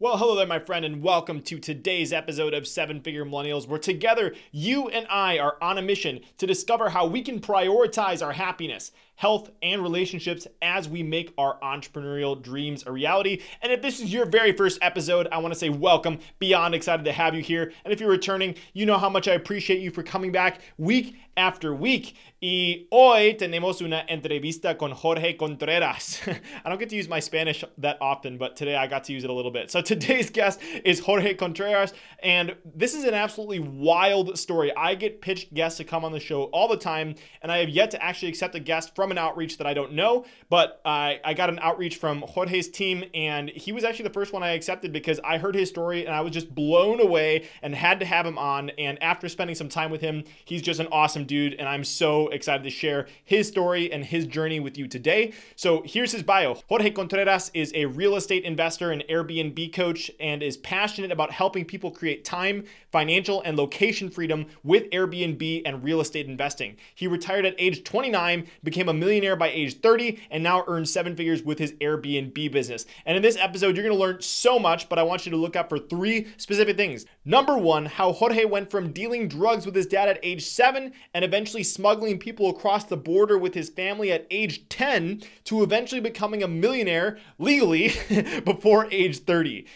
Well, hello there, my friend, and welcome to today's episode of Seven Figure Millennials, where together you and I are on a mission to discover how we can prioritize our happiness, health, and relationships as we make our entrepreneurial dreams a reality. And if this is your very first episode, I want to say welcome. Beyond excited to have you here. And if you're returning, you know how much I appreciate you for coming back week after week. Y hoy tenemos una entrevista con Jorge Contreras. I don't get to use my Spanish that often, but today I got to use it a little bit. So today's guest is Jorge Contreras, and this is an absolutely wild story. I get pitched guests to come on the show all the time, and I have yet to actually accept a guest from an outreach that I don't know, but I, I got an outreach from Jorge's team, and he was actually the first one I accepted because I heard his story and I was just blown away and had to have him on. And after spending some time with him, he's just an awesome dude, and I'm so excited to share his story and his journey with you today. So here's his bio Jorge Contreras is a real estate investor and Airbnb coach and is passionate about helping people create time, financial, and location freedom with Airbnb and real estate investing. He retired at age 29, became a millionaire by age 30, and now earns seven figures with his Airbnb business. And in this episode, you're gonna learn so much, but I want you to look up for three specific things. Number one, how Jorge went from dealing drugs with his dad at age seven and eventually smuggling people across the border with his family at age 10 to eventually becoming a millionaire legally before age 30.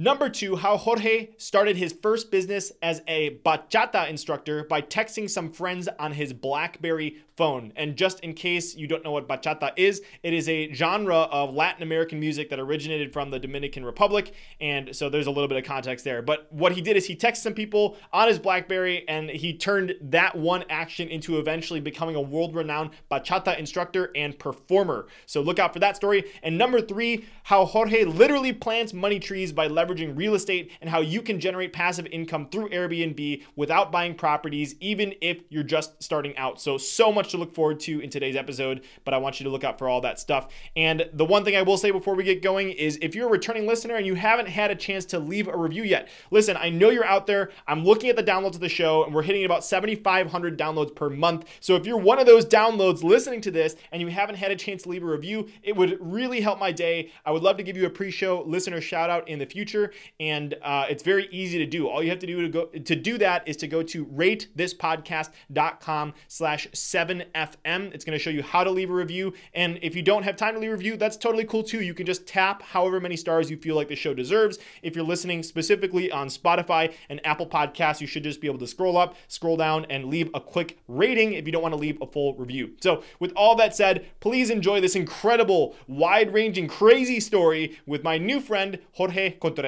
Number two, how Jorge started his first business as a bachata instructor by texting some friends on his Blackberry phone. And just in case you don't know what bachata is, it is a genre of Latin American music that originated from the Dominican Republic. And so there's a little bit of context there. But what he did is he texted some people on his Blackberry and he turned that one action into eventually becoming a world renowned bachata instructor and performer. So look out for that story. And number three, how Jorge literally plants money trees by leveraging real estate and how you can generate passive income through Airbnb without buying properties, even if you're just starting out. So, so much to look forward to in today's episode, but I want you to look out for all that stuff. And the one thing I will say before we get going is if you're a returning listener and you haven't had a chance to leave a review yet, listen, I know you're out there. I'm looking at the downloads of the show and we're hitting about 7,500 downloads per month. So if you're one of those downloads listening to this and you haven't had a chance to leave a review, it would really help my day. I would love to give you a pre-show listener shout out in the future, and uh, it's very easy to do. All you have to do to go to do that is to go to ratethispodcast.com slash 7fm. It's going to show you how to leave a review, and if you don't have time to leave a review, that's totally cool too. You can just tap however many stars you feel like the show deserves. If you're listening specifically on Spotify and Apple Podcasts, you should just be able to scroll up, scroll down, and leave a quick rating if you don't want to leave a full review. So, with all that said, please enjoy this incredible, wide ranging, crazy story with my new friend, Jorge Contreras.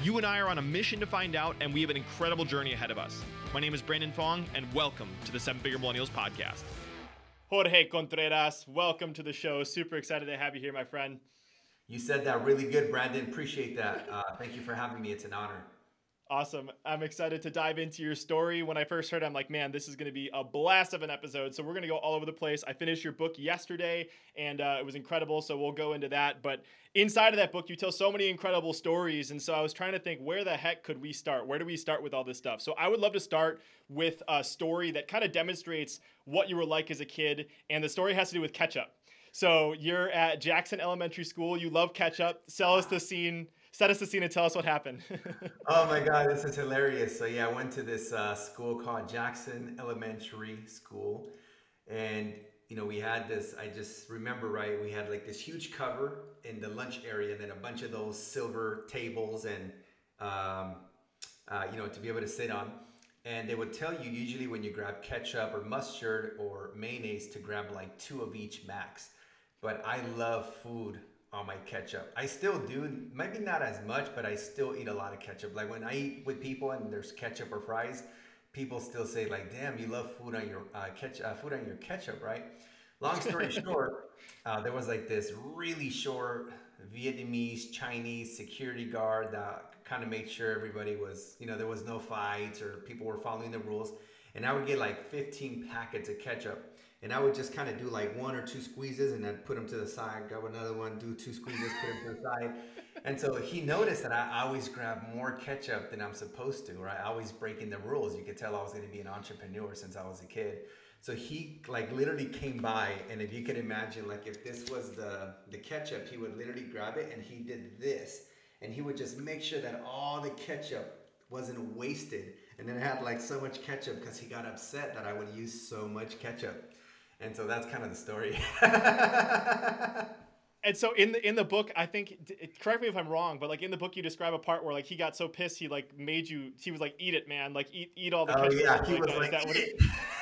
You and I are on a mission to find out, and we have an incredible journey ahead of us. My name is Brandon Fong, and welcome to the Seven Figure Millennials Podcast. Jorge Contreras, welcome to the show. Super excited to have you here, my friend. You said that really good, Brandon. Appreciate that. Uh, thank you for having me. It's an honor. Awesome. I'm excited to dive into your story. When I first heard, I'm like, man, this is going to be a blast of an episode. So we're going to go all over the place. I finished your book yesterday, and uh, it was incredible. So we'll go into that. But inside of that book, you tell so many incredible stories. And so I was trying to think, where the heck could we start? Where do we start with all this stuff? So I would love to start with a story that kind of demonstrates what you were like as a kid. And the story has to do with ketchup. So you're at Jackson Elementary School. You love ketchup. Sell us the scene set us the scene and tell us what happened. oh my God, this is hilarious. So yeah, I went to this uh, school called Jackson Elementary School, and you know we had this. I just remember right. We had like this huge cover in the lunch area, and then a bunch of those silver tables, and um, uh, you know to be able to sit on. And they would tell you usually when you grab ketchup or mustard or mayonnaise to grab like two of each max. But I love food on my ketchup. I still do, maybe not as much, but I still eat a lot of ketchup. Like when I eat with people and there's ketchup or fries, people still say like, "Damn, you love food on your uh, ketchup, uh, food on your ketchup, right?" Long story short, uh, there was like this really short Vietnamese, Chinese security guard that kind of made sure everybody was, you know, there was no fights or people were following the rules. And I would get like 15 packets of ketchup. And I would just kind of do like one or two squeezes and then put them to the side, grab another one, do two squeezes, put them to the side. And so he noticed that I always grab more ketchup than I'm supposed to, right? I always breaking the rules. You could tell I was going to be an entrepreneur since I was a kid. So he like literally came by, and if you could imagine, like if this was the the ketchup, he would literally grab it and he did this, and he would just make sure that all the ketchup wasn't wasted. And then it had like so much ketchup because he got upset that I would use so much ketchup. And so that's kind of the story. and so in the in the book, I think correct me if I'm wrong, but like in the book, you describe a part where like he got so pissed he like made you. He was like, "Eat it, man! Like eat eat all the." Oh yeah, he was like,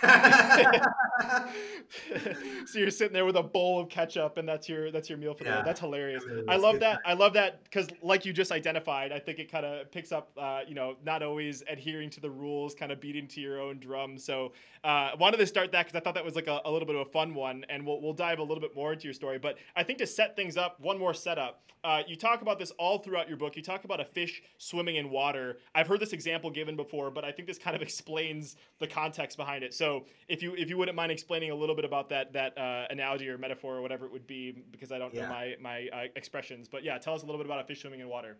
so you're sitting there with a bowl of ketchup, and that's your that's your meal for the yeah. day. That's hilarious. I love that. I love that because, like you just identified, I think it kind of picks up, uh, you know, not always adhering to the rules, kind of beating to your own drum. So uh, wanted to start that because I thought that was like a, a little bit of a fun one, and we'll we'll dive a little bit more into your story. But I think to set set things up, one more setup. Uh, you talk about this all throughout your book. You talk about a fish swimming in water. I've heard this example given before, but I think this kind of explains the context behind it. So if you if you wouldn't mind explaining a little bit about that that uh, analogy or metaphor or whatever it would be, because I don't yeah. know my my uh, expressions. But yeah, tell us a little bit about a fish swimming in water.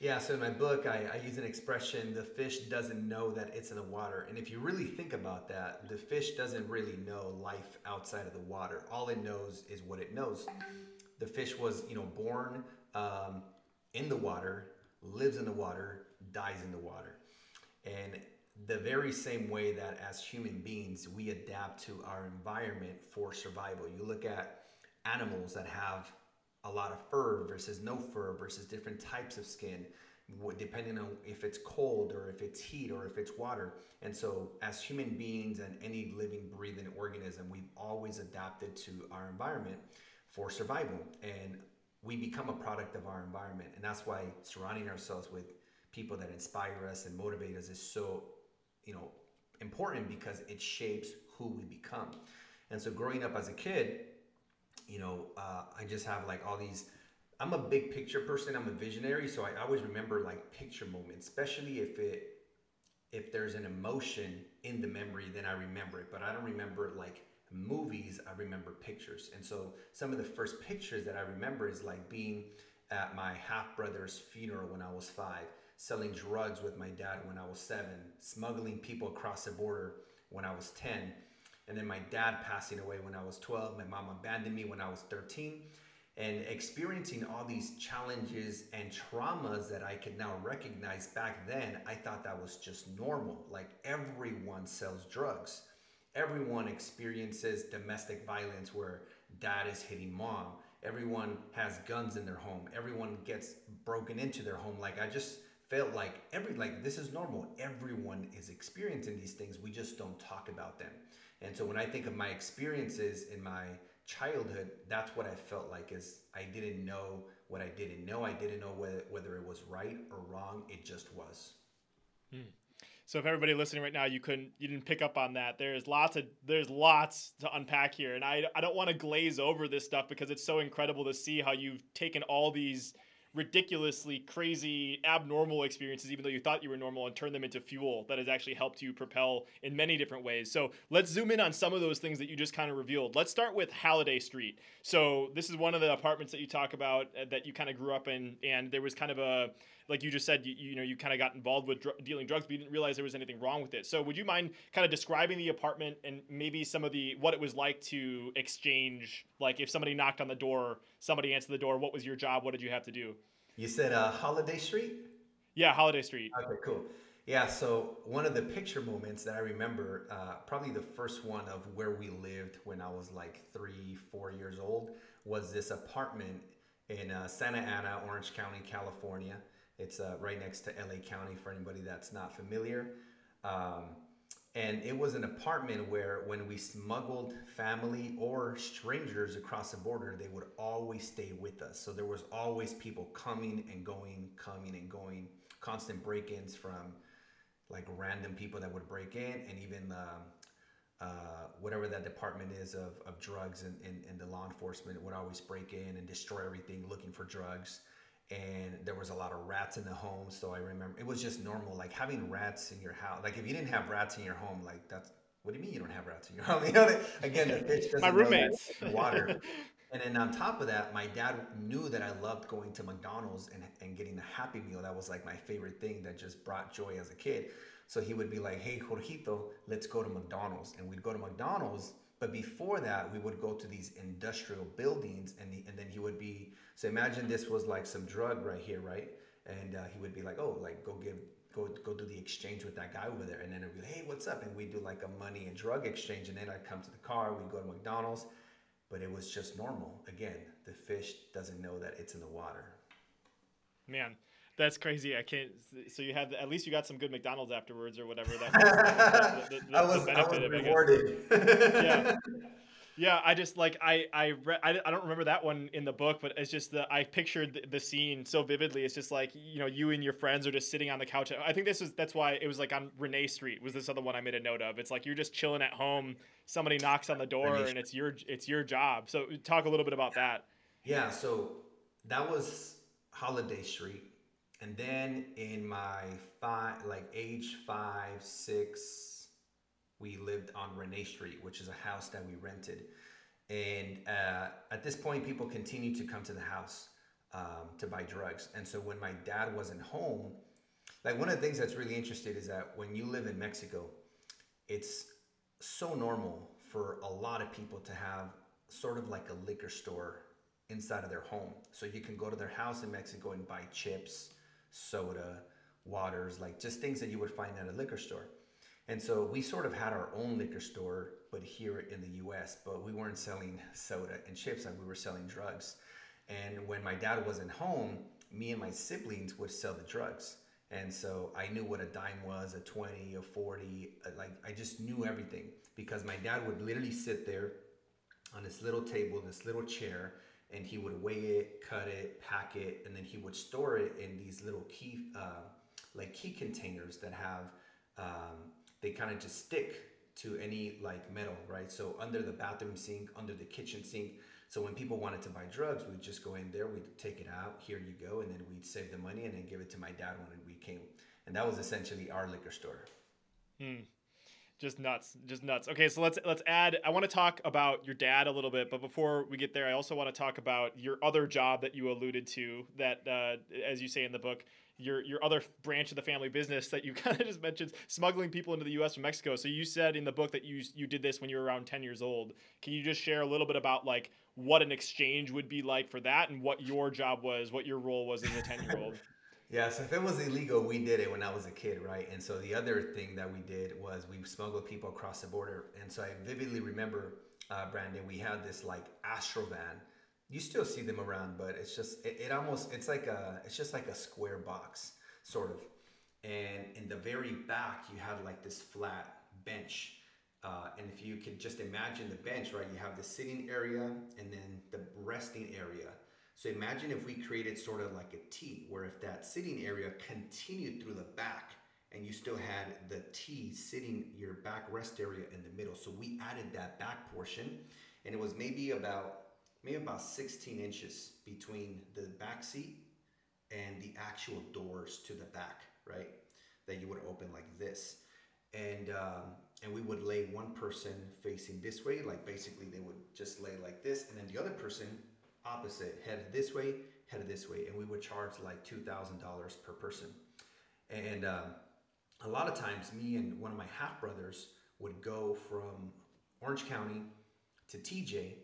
Yeah, so in my book, I, I, use an expression the fish doesn't know that it's in the water. And if you really think about that, the fish doesn't really know life outside of the water. All it knows is what it knows the fish was, you know, born um, in the water, lives in the water, dies in the water. And the very same way that as human beings, we adapt to our environment for survival. You look at animals that have a lot of fur versus no fur versus different types of skin depending on if it's cold or if it's heat or if it's water. And so, as human beings and any living, breathing organism, we've always adapted to our environment for survival. And we become a product of our environment. And that's why surrounding ourselves with people that inspire us and motivate us is so, you know, important because it shapes who we become. And so growing up as a kid, you know, uh, I just have like all these. I'm a big picture person. I'm a visionary, so I always remember like picture moments, especially if it if there's an emotion in the memory, then I remember it. But I don't remember like movies, I remember pictures. And so some of the first pictures that I remember is like being at my half brother's funeral when I was five, selling drugs with my dad when I was seven, smuggling people across the border when I was 10, and then my dad passing away when I was 12, my mom abandoned me when I was 13. And experiencing all these challenges and traumas that I could now recognize back then, I thought that was just normal. Like everyone sells drugs everyone experiences domestic violence where dad is hitting mom. Everyone has guns in their home. Everyone gets broken into their home. Like I just felt like every like this is normal. Everyone is experiencing these things. We just don't talk about them. And so when I think of my experiences in my childhood, that's what I felt like is I didn't know what I didn't know. I didn't know whether, whether it was right or wrong. It just was. Hmm. So if everybody listening right now, you couldn't, you didn't pick up on that. There's lots of, there's lots to unpack here, and I, I don't want to glaze over this stuff because it's so incredible to see how you've taken all these ridiculously crazy abnormal experiences even though you thought you were normal and turn them into fuel that has actually helped you propel in many different ways. So let's zoom in on some of those things that you just kind of revealed. Let's start with halliday street. So this is one of the apartments that you talk about uh, that you kind of grew up in and there was kind of a like you just said, you, you know, you kind of got involved with dr- dealing drugs, but you didn't realize there was anything wrong with it. So, would you mind kind of describing the apartment and maybe some of the what it was like to exchange? Like, if somebody knocked on the door, somebody answered the door. What was your job? What did you have to do? You said uh, Holiday Street. Yeah, Holiday Street. Okay, cool. Yeah, so one of the picture moments that I remember, uh, probably the first one of where we lived when I was like three, four years old, was this apartment in uh, Santa Ana, Orange County, California. It's uh, right next to LA County for anybody that's not familiar. Um, and it was an apartment where when we smuggled family or strangers across the border, they would always stay with us. So there was always people coming and going, coming and going, constant break-ins from like random people that would break in, and even um, uh, whatever that department is of, of drugs and, and, and the law enforcement would always break in and destroy everything looking for drugs and there was a lot of rats in the home so i remember it was just normal like having rats in your house like if you didn't have rats in your home like that's what do you mean you don't have rats in your home you know again the fish doesn't my roommates water and then on top of that my dad knew that i loved going to mcdonald's and, and getting a happy meal that was like my favorite thing that just brought joy as a kid so he would be like, hey, Jorgito, let's go to McDonald's. And we'd go to McDonald's. But before that, we would go to these industrial buildings. And, the, and then he would be, so imagine this was like some drug right here, right? And uh, he would be like, oh, like go give, go go do the exchange with that guy over there. And then it'd be like, hey, what's up? And we do like a money and drug exchange. And then I'd come to the car, we'd go to McDonald's. But it was just normal. Again, the fish doesn't know that it's in the water. Man, that's crazy. I can't. So you had at least you got some good McDonald's afterwards or whatever. That was the, the, the, I was, I was rewarded. yeah, yeah. I just like I I, re- I I don't remember that one in the book, but it's just that I pictured the, the scene so vividly. It's just like you know you and your friends are just sitting on the couch. I think this is that's why it was like on Renee Street was this other one I made a note of. It's like you're just chilling at home. Somebody knocks on the door and it's your it's your job. So talk a little bit about that. Yeah. So that was Holiday Street and then in my five, like age five, six, we lived on Renee Street, which is a house that we rented. And uh, at this point, people continued to come to the house um, to buy drugs. And so when my dad wasn't home, like one of the things that's really interesting is that when you live in Mexico, it's so normal for a lot of people to have sort of like a liquor store inside of their home. So you can go to their house in Mexico and buy chips, soda, waters, like just things that you would find at a liquor store. And so we sort of had our own liquor store, but here in the US, but we weren't selling soda and chips, like we were selling drugs. And when my dad wasn't home, me and my siblings would sell the drugs. And so I knew what a dime was, a 20, a 40, uh, like I just knew everything because my dad would literally sit there on this little table, this little chair, and he would weigh it, cut it, pack it, and then he would store it in these little key, uh, like key containers that have, um, they kind of just stick to any like metal, right? So under the bathroom sink, under the kitchen sink. So when people wanted to buy drugs, we'd just go in there, we'd take it out, here you go, and then we'd save the money and then give it to my dad when we came. And that was essentially our liquor store. Hmm just nuts just nuts. Okay so let's let's add i want to talk about your dad a little bit but before we get there i also want to talk about your other job that you alluded to that uh, as you say in the book your your other branch of the family business that you kind of just mentioned smuggling people into the us from mexico. So you said in the book that you you did this when you were around 10 years old. Can you just share a little bit about like what an exchange would be like for that and what your job was what your role was as a 10 year old Yeah, so if it was illegal, we did it when I was a kid, right? And so the other thing that we did was we smuggled people across the border. And so I vividly remember, uh, Brandon, we had this like Astro van. You still see them around, but it's just it, it almost it's like a it's just like a square box, sort of. And in the very back, you had like this flat bench. Uh, and if you could just imagine the bench, right? You have the sitting area and then the resting area so imagine if we created sort of like a T, where if that sitting area continued through the back and you still had the T sitting your back rest area in the middle. So we added that back portion and it was maybe about maybe about 16 inches between the back seat and the actual doors to the back, right? That you would open like this. And um, and we would lay one person facing this way, like basically they would just lay like this, and then the other person opposite, headed this way, headed this way, and we would charge like two thousand dollars per person. And um, a lot of times, me and one of my half brothers would go from Orange County to TJ,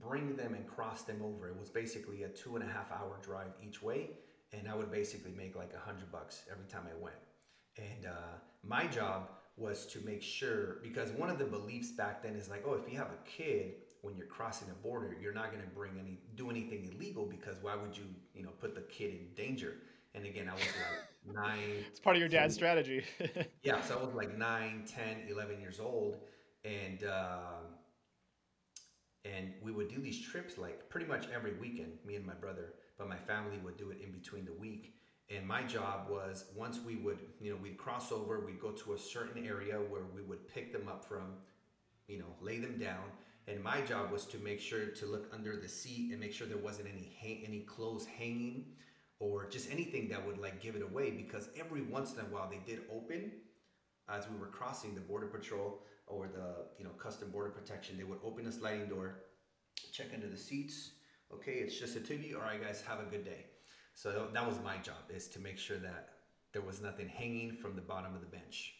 bring them and cross them over. It was basically a two and a half hour drive each way, and I would basically make like a hundred bucks every time I went. And uh, my job was to make sure because one of the beliefs back then is like, oh, if you have a kid when you're crossing a border, you're not going to bring any do anything illegal because why would you you know put the kid in danger? And again, I was like nine. It's part of your dad's strategy. yeah, so I was like 9, 10, 11 years old, and uh, and we would do these trips like pretty much every weekend, me and my brother. But my family would do it in between the week. And my job was once we would, you know, we'd cross over, we'd go to a certain area where we would pick them up from you know, lay them down. And my job was to make sure to look under the seat and make sure there wasn't any any clothes hanging or just anything that would like give it away because every once in a while they did open as we were crossing the border patrol or the you know custom border protection they would open a sliding door check under the seats okay it's just a tibby all right guys have a good day. So that was my job is to make sure that there was nothing hanging from the bottom of the bench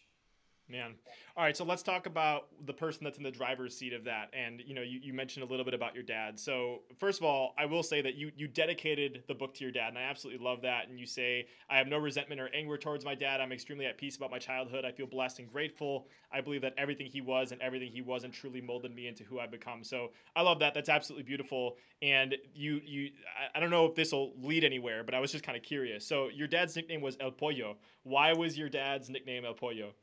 Man. All right, so let's talk about the person that's in the driver's seat of that. And you know, you, you mentioned a little bit about your dad. So first of all, I will say that you you dedicated the book to your dad, and I absolutely love that. And you say, I have no resentment or anger towards my dad. I'm extremely at peace about my childhood. I feel blessed and grateful. I believe that everything he was and everything he wasn't truly molded me into who I've become. So I love that. That's absolutely beautiful. And you you I don't know if this will lead anywhere, but I was just kind of curious. So your dad's nickname was El Pollo. Why was your dad's nickname El Pollo?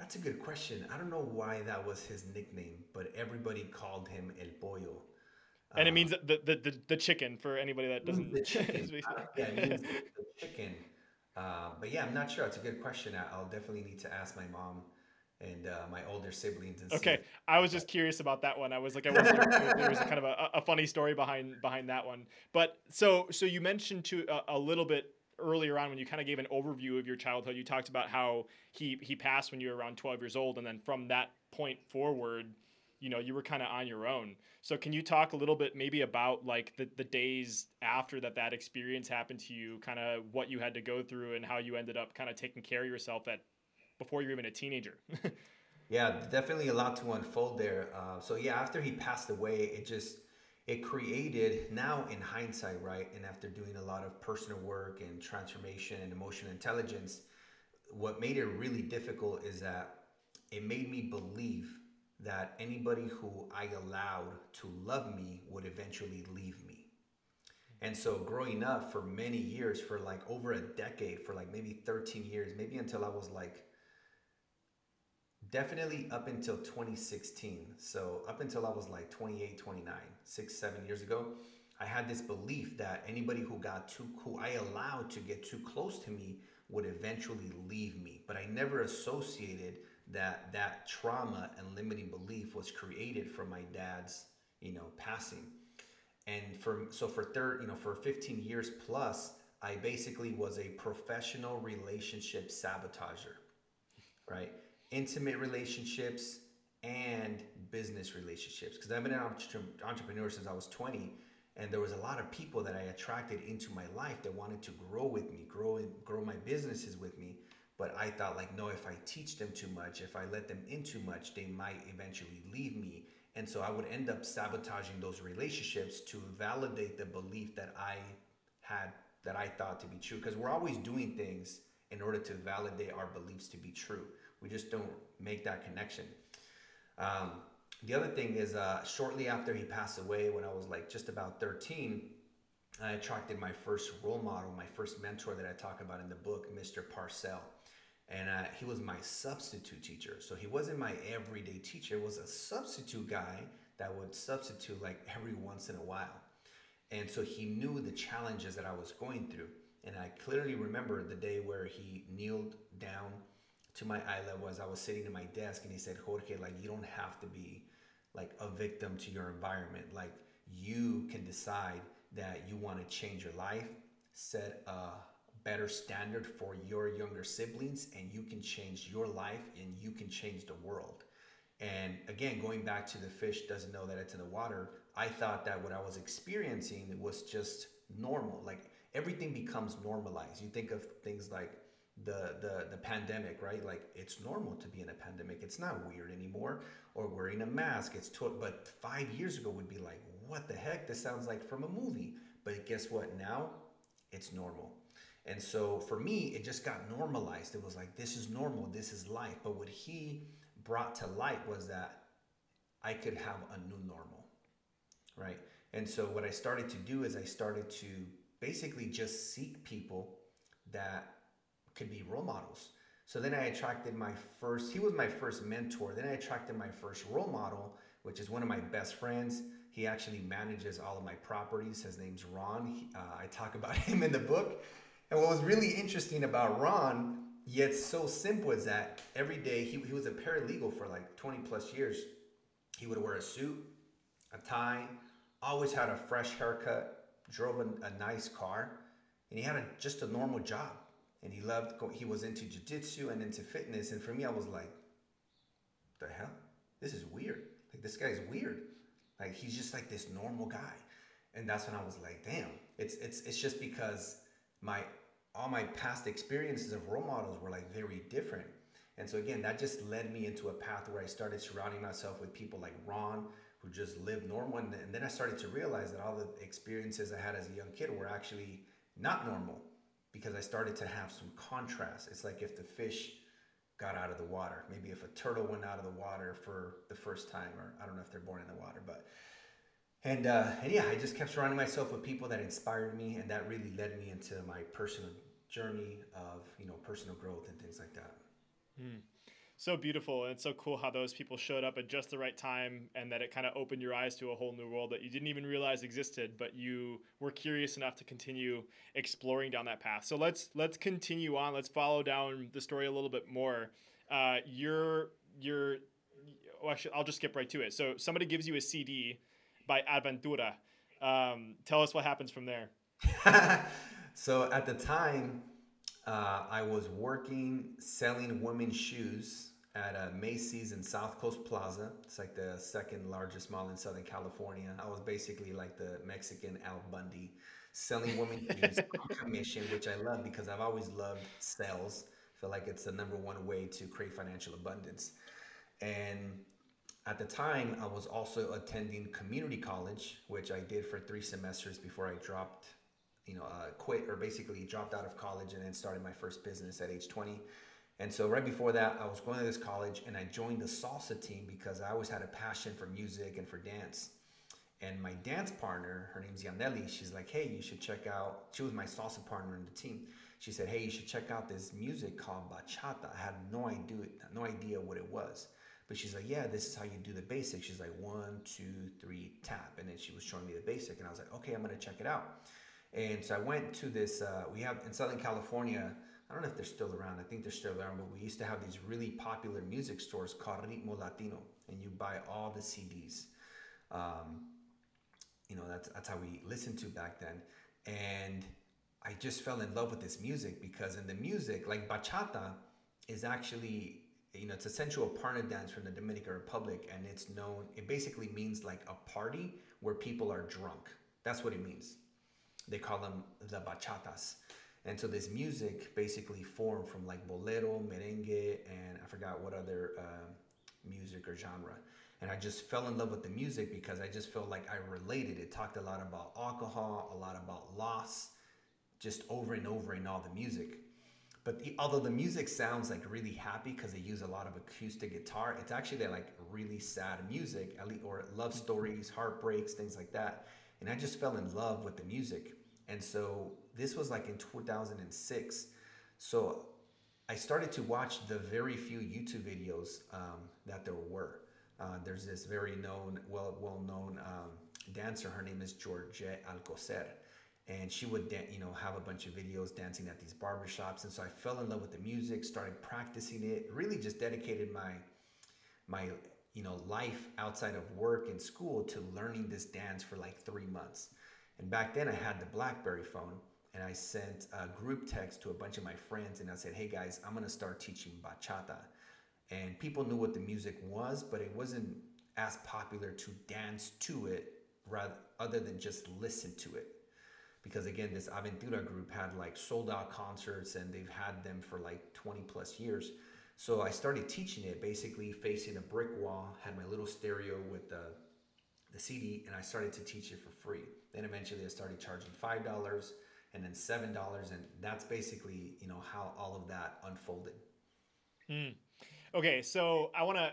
That's a good question. I don't know why that was his nickname, but everybody called him El Pollo. And it uh, means the, the, the, the, chicken for anybody that doesn't. The chicken. yeah, it means the, chicken. Uh, but yeah, I'm not sure. It's a good question. I'll definitely need to ask my mom and uh, my older siblings. And okay, I was just curious about that one. I was like, I was there was a kind of a, a, funny story behind behind that one. But so so you mentioned to a, a little bit earlier on when you kind of gave an overview of your childhood, you talked about how he he passed when you were around 12 years old, and then from that point forward, you know, you were kind of on your own. So can you talk a little bit maybe about like the, the days after that that experience happened to you, kind of what you had to go through and how you ended up kind of taking care of yourself at before you're even a teenager? yeah, definitely a lot to unfold there. Uh, so yeah, after he passed away, it just it created now in hindsight, right? And after doing a lot of personal work and transformation and emotional intelligence, what made it really difficult is that it made me believe that anybody who I allowed to love me would eventually leave me. And so growing up for many years, for like over a decade, for like maybe 13 years, maybe until I was like definitely up until 2016 so up until i was like 28 29 six seven years ago i had this belief that anybody who got too who i allowed to get too close to me would eventually leave me. But i never associated that that trauma and limiting belief was created from my dad's you know passing. And for so for third you know for 15 years plus i basically was a professional relationship sabotager right intimate relationships and business relationships because I've been an entrepreneur since I was 20 and there was a lot of people that I attracted into my life that wanted to grow with me, grow grow my businesses with me. But I thought like, no, if I teach them too much, if I let them in too much, they might eventually leave me. And so I would end up sabotaging those relationships to validate the belief that I had that I thought to be true. Because we're always doing things in order to validate our beliefs to be true. We just don't make that connection. Um, the other thing is, uh, shortly after he passed away, when I was like just about 13, I attracted my first role model, my first mentor that I talk about in the book, Mr. Parcell. And uh, he was my substitute teacher. So he wasn't my everyday teacher, was a substitute guy that would substitute like every once in a while. And so he knew the challenges that I was going through. And I clearly remember the day where he kneeled down to my eye level as I was sitting at my desk and he said, Jorge, like you don't have to be like a victim to your environment. Like you can decide that you want to change your life, set a better standard for your younger siblings, and you can change your life and you can change the world. And again, going back to the fish doesn't know that it's in the water, I thought that what I was experiencing was just normal. Like everything becomes normalized. You think of things like the the the pandemic, right? Like it's normal to be in a pandemic. It's not weird anymore. Or wearing a mask. It's to- but five years ago would be like, what the heck? This sounds like from a movie. But guess what? Now it's normal. And so for me, it just got normalized. It was like this is normal. This is life. But what he brought to light was that I could have a new normal, right? And so what I started to do is I started to basically just seek people that could be role models. So then I attracted my first, he was my first mentor. Then I attracted my first role model, which is one of my best friends. He actually manages all of my properties. His name's Ron. He, uh, I talk about him in the book. And what was really interesting about Ron, yet so simple, is that every day he, he was a paralegal for like 20 plus years. He would wear a suit, a tie, always had a fresh haircut, drove a, a nice car, and he had a, just a normal job. And he loved, he was into jujitsu and into fitness. And for me, I was like, the hell? This is weird. Like, this guy's weird. Like, he's just like this normal guy. And that's when I was like, damn, it's, it's, it's just because my, all my past experiences of role models were like very different. And so again, that just led me into a path where I started surrounding myself with people like Ron, who just lived normal. And then I started to realize that all the experiences I had as a young kid were actually not normal because I started to have some contrast. It's like if the fish got out of the water, maybe if a turtle went out of the water for the first time, or I don't know if they're born in the water, but and uh, and yeah, I just kept surrounding myself with people that inspired me, and that really led me into my personal journey of you know personal growth and things like that. Mm so beautiful and it's so cool how those people showed up at just the right time and that it kind of opened your eyes to a whole new world that you didn't even realize existed but you were curious enough to continue exploring down that path so let's let's continue on let's follow down the story a little bit more uh, you're you're well, actually, I'll just skip right to it. So somebody gives you a CD by Aventura. Um, tell us what happens from there. so at the time, uh, I was working selling women's shoes at a Macy's in South Coast Plaza. It's like the second largest mall in Southern California. I was basically like the Mexican Al Bundy, selling women shoes on commission, which I love because I've always loved sales. I feel like it's the number one way to create financial abundance. And at the time, I was also attending community college, which I did for three semesters before I dropped, you know, uh, quit or basically dropped out of college and then started my first business at age 20 and so right before that, I was going to this college and I joined the salsa team because I always had a passion for music and for dance. And my dance partner, her name's Yaneli, she's like, hey, you should check out, she was my salsa partner in the team. She said, hey, you should check out this music called bachata. I had no idea, no idea what it was. But she's like, yeah, this is how you do the basic. She's like, one, two, three, tap. And then she was showing me the basic. And I was like, okay, I'm going to check it out. And so I went to this, uh, we have in Southern California, I don't know if they're still around. I think they're still around, but we used to have these really popular music stores called Ritmo Latino, and you buy all the CDs. Um, you know, that's that's how we listened to back then, and I just fell in love with this music because in the music, like bachata, is actually you know it's a sensual parna dance from the Dominican Republic, and it's known. It basically means like a party where people are drunk. That's what it means. They call them the bachatas. And so this music basically formed from like bolero, merengue, and I forgot what other uh, music or genre. And I just fell in love with the music because I just felt like I related. It talked a lot about alcohol, a lot about loss, just over and over in all the music. But the, although the music sounds like really happy because they use a lot of acoustic guitar, it's actually like really sad music, or love stories, heartbreaks, things like that. And I just fell in love with the music. And so this was like in 2006. So I started to watch the very few YouTube videos um, that there were. Uh, there's this very known, well, well-known um, dancer. Her name is Georgette Alcocer, and she would, da- you know, have a bunch of videos dancing at these barbershops. And so I fell in love with the music, started practicing it. Really, just dedicated my my you know life outside of work and school to learning this dance for like three months. And back then I had the Blackberry phone and I sent a group text to a bunch of my friends and I said, hey guys, I'm gonna start teaching bachata. And people knew what the music was, but it wasn't as popular to dance to it rather other than just listen to it. Because again, this Aventura group had like sold out concerts and they've had them for like 20 plus years. So I started teaching it basically facing a brick wall, had my little stereo with the, the CD, and I started to teach it for free. Then eventually I started charging five dollars and then seven dollars, and that's basically you know how all of that unfolded. Mm. Okay, so I want to.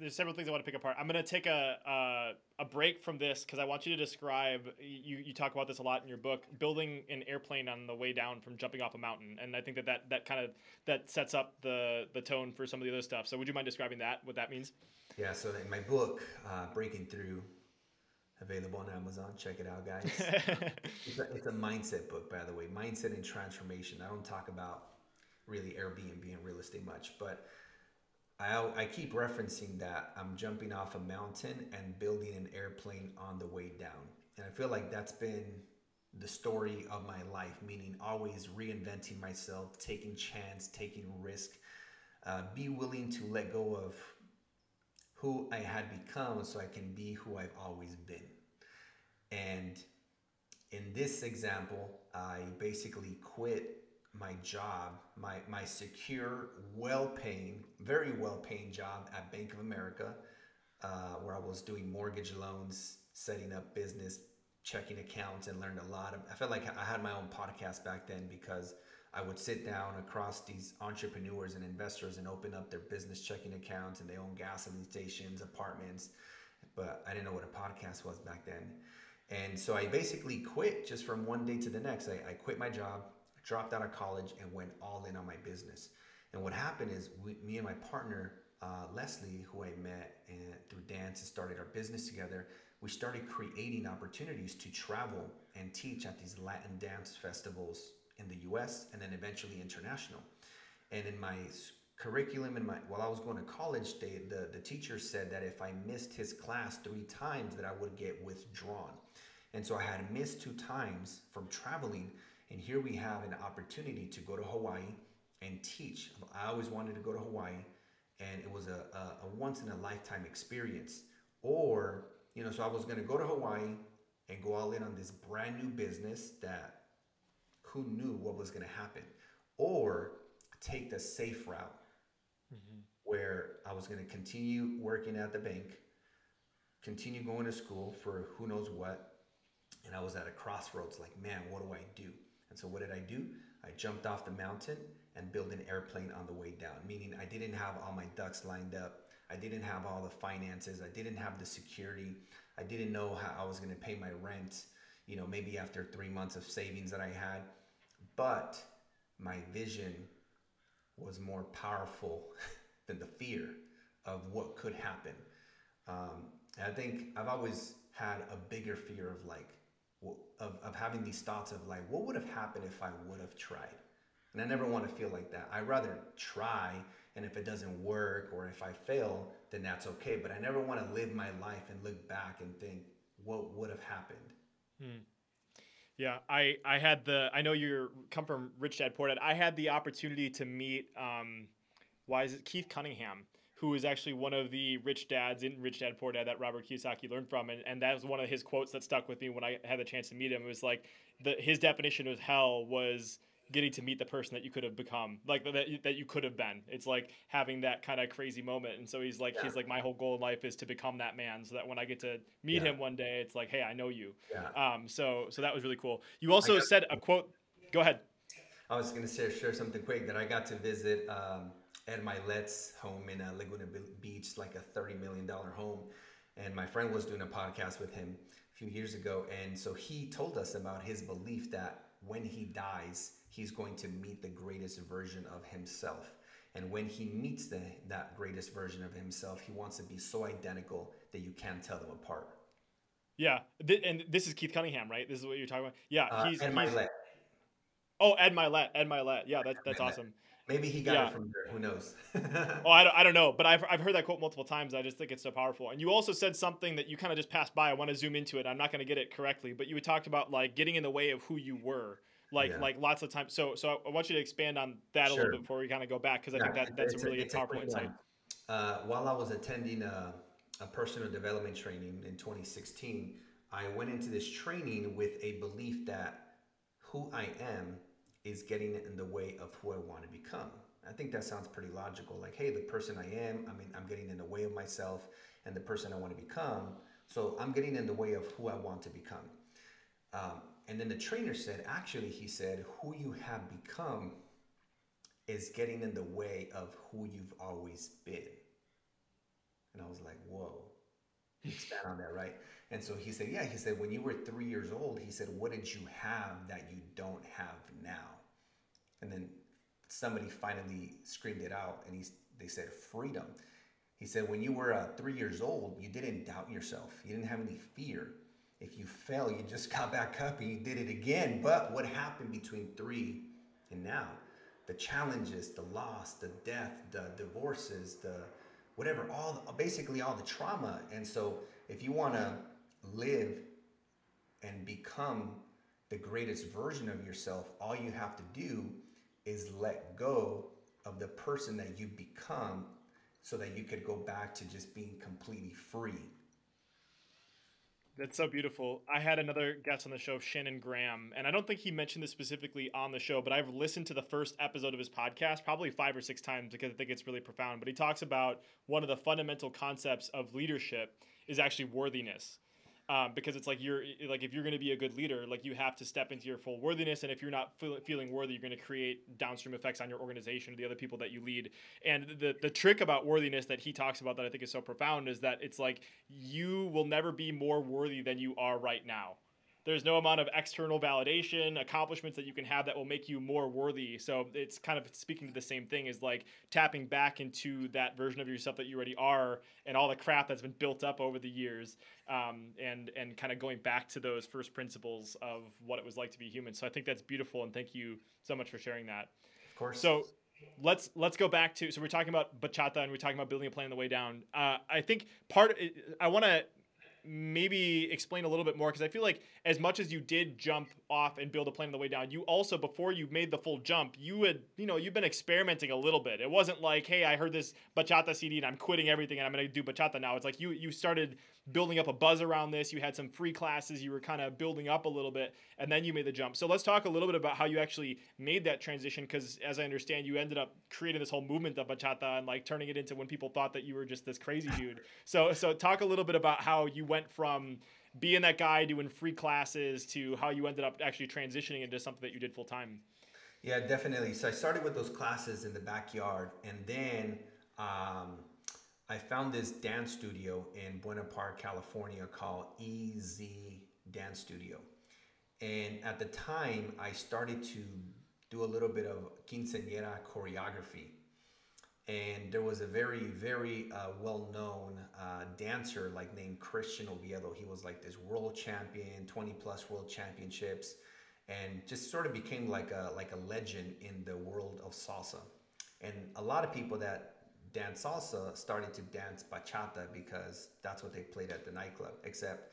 There's several things I want to pick apart. I'm going to take a a, a break from this because I want you to describe. You you talk about this a lot in your book, building an airplane on the way down from jumping off a mountain, and I think that that, that kind of that sets up the the tone for some of the other stuff. So would you mind describing that? What that means? Yeah. So in my book, uh, breaking through available on Amazon. Check it out, guys. it's, a, it's, a, mindset book, by the way. Mindset and transformation. I don't talk about really Airbnb and real estate much, but I, I keep referencing that I'm jumping off a mountain and building an airplane on the way down. And I feel like that's been the story of my life, meaning always reinventing myself, taking chance, taking risk, uh, be willing to let go of who I had become so I can be who I've always been. And in this example, I basically quit my job, my, my secure, well paying, very well paying job at Bank of America, uh, where I was doing mortgage loans, setting up business, checking accounts, and learned a lot. Of, I felt like I had my own podcast back then because I would sit down across these entrepreneurs and investors and open up their business checking accounts and they own gasoline stations, apartments. But I didn't know what a podcast was back then. And so I basically quit just from one day to the next. I, I quit my job, dropped out of college, and went all in on my business. And what happened is, we, me and my partner, uh, Leslie, who I met and through dance and started our business together, we started creating opportunities to travel and teach at these Latin dance festivals in the US and then eventually international. And in my curriculum and my while I was going to college, they, the the teacher said that if I missed his class three times, that I would get withdrawn. And so I had missed two times from traveling, and here we have an opportunity to go to Hawaii and teach. I always wanted to go to Hawaii, and it was a, a, a once in a lifetime experience. Or you know, so I was going to go to Hawaii and go all in on this brand new business that who knew what was going to happen, or take the safe route mm-hmm. where I was going to continue working at the bank, continue going to school for who knows what. And I was at a crossroads like, man, what do I do? And so, what did I do? I jumped off the mountain and built an airplane on the way down, meaning I didn't have all my ducks lined up. I didn't have all the finances. I didn't have the security. I didn't know how I was going to pay my rent, you know, maybe after three months of savings that I had. But my vision was more powerful than the fear of what could happen. Um, I think I've always had a bigger fear of like, of, of having these thoughts of like, what would have happened if I would have tried? And I never want to feel like that. I rather try, and if it doesn't work or if I fail, then that's okay. But I never want to live my life and look back and think, what would have happened? Hmm. Yeah, I I had the I know you come from Rich Dad Poor Dad. I had the opportunity to meet um, why is it Keith Cunningham, who is actually one of the rich dads in Rich Dad Poor Dad that Robert Kiyosaki learned from, and, and that was one of his quotes that stuck with me when I had the chance to meet him. It was like the his definition of hell was getting to meet the person that you could have become like that, that you could have been. It's like having that kind of crazy moment. And so he's like yeah. he's like my whole goal in life is to become that man so that when i get to meet yeah. him one day it's like hey i know you. Yeah. um so so that was really cool. You also said a quote go ahead. I was going to share something quick that i got to visit um Ed Mylett's home in uh, Laguna Beach, like a thirty million dollar home, and my friend was doing a podcast with him a few years ago, and so he told us about his belief that when he dies, he's going to meet the greatest version of himself. And when he meets the, that greatest version of himself, he wants to be so identical that you can't tell them apart. Yeah, th- and this is Keith Cunningham, right? This is what you're talking about. Yeah, uh, he's Ed Mylett. Oh, Ed Mylett, Ed Mylett. Yeah, that's that's awesome. Maybe he got yeah. it from there. Who knows? oh, I don't, I don't know, but I've, I've heard that quote multiple times. I just think it's so powerful. And you also said something that you kind of just passed by. I want to zoom into it. I'm not going to get it correctly, but you talked about like getting in the way of who you were like yeah. like lots of times. So so I want you to expand on that sure. a little bit before we kind of go back because I yeah, think that that's a really a, powerful insight. Uh, while I was attending a, a personal development training in 2016, I went into this training with a belief that who I am is getting in the way of who I want to become. I think that sounds pretty logical. Like, hey, the person I am, I mean, I'm getting in the way of myself and the person I want to become. So I'm getting in the way of who I want to become. Um, and then the trainer said, actually, he said, who you have become is getting in the way of who you've always been. And I was like, whoa, expand on that, right? And so he said, yeah, he said, when you were three years old, he said, what did you have that you don't have now? And then somebody finally screamed it out and he, they said, freedom. He said, when you were uh, three years old, you didn't doubt yourself. You didn't have any fear. If you fell, you just got back up and you did it again. But what happened between three and now? the challenges, the loss, the death, the divorces, the whatever, all basically all the trauma. And so if you want to live and become the greatest version of yourself, all you have to do is let go of the person that you become so that you could go back to just being completely free. That's so beautiful. I had another guest on the show, Shannon Graham, and I don't think he mentioned this specifically on the show, but I've listened to the first episode of his podcast probably five or six times because I think it's really profound. But he talks about one of the fundamental concepts of leadership is actually worthiness um, because it's like you're like if you're going to be a good leader like you have to step into your full worthiness and if you're not feel, feeling worthy you're going to create downstream effects on your organization or the other people that you lead. And the the trick about worthiness that he talks about that i think is so profound is that it's like you will never be more worthy than you are right now there's no amount of external validation, accomplishments that you can have that will make you more worthy. So it's kind of speaking to the same thing is like tapping back into that version of yourself that you already are and all the crap that's been built up over the years um, and, and kind of going back to those first principles of what it was like to be human. So I think that's beautiful. And thank you so much for sharing that. Of course. So let's let's go back to so we're talking about bachata and we're talking about building a plan on the way down. Uh, I think part I want to maybe explain a little bit more because I feel like as much as you did jump off and build a plane on the way down, you also before you made the full jump, you had you know you've been experimenting a little bit. It wasn't like hey I heard this bachata CD and I'm quitting everything and I'm to do bachata now. It's like you you started building up a buzz around this. You had some free classes. You were kind of building up a little bit, and then you made the jump. So let's talk a little bit about how you actually made that transition. Because as I understand, you ended up creating this whole movement of bachata and like turning it into when people thought that you were just this crazy dude. so so talk a little bit about how you went from being that guy doing free classes to how you ended up actually transitioning into something that you did full time. Yeah, definitely. So I started with those classes in the backyard, and then. Um, I found this dance studio in Buena Park, California called EZ Dance Studio. And at the time, I started to do a little bit of quinceañera choreography. And there was a very, very uh, well known uh, dancer like named Christian Oviedo. He was like this world champion, 20 plus world championships, and just sort of became like a, like a legend in the world of salsa. And a lot of people that dance salsa started to dance bachata because that's what they played at the nightclub. Except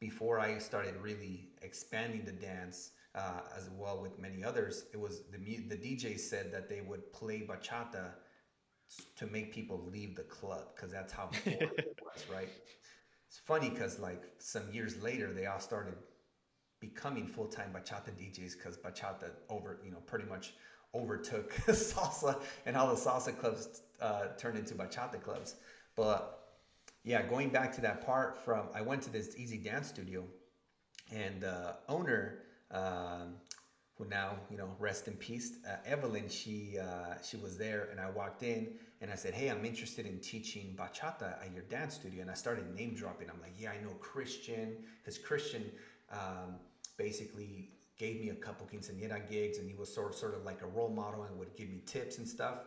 before I started really expanding the dance uh, as well with many others, it was the the DJ said that they would play bachata to make people leave the club because that's how boring it was, right? It's funny because like some years later, they all started becoming full time bachata DJs because bachata over, you know, pretty much overtook salsa and all the salsa clubs uh, turned into bachata clubs. But yeah, going back to that part from I went to this easy Dance Studio, and the owner, um, who now you know rest in peace, uh, Evelyn. She uh, she was there, and I walked in and I said, "Hey, I'm interested in teaching bachata at your dance studio." And I started name dropping. I'm like, "Yeah, I know Christian, because Christian." Um, basically gave me a couple quinceañera gigs and he was sort of, sort of like a role model and would give me tips and stuff.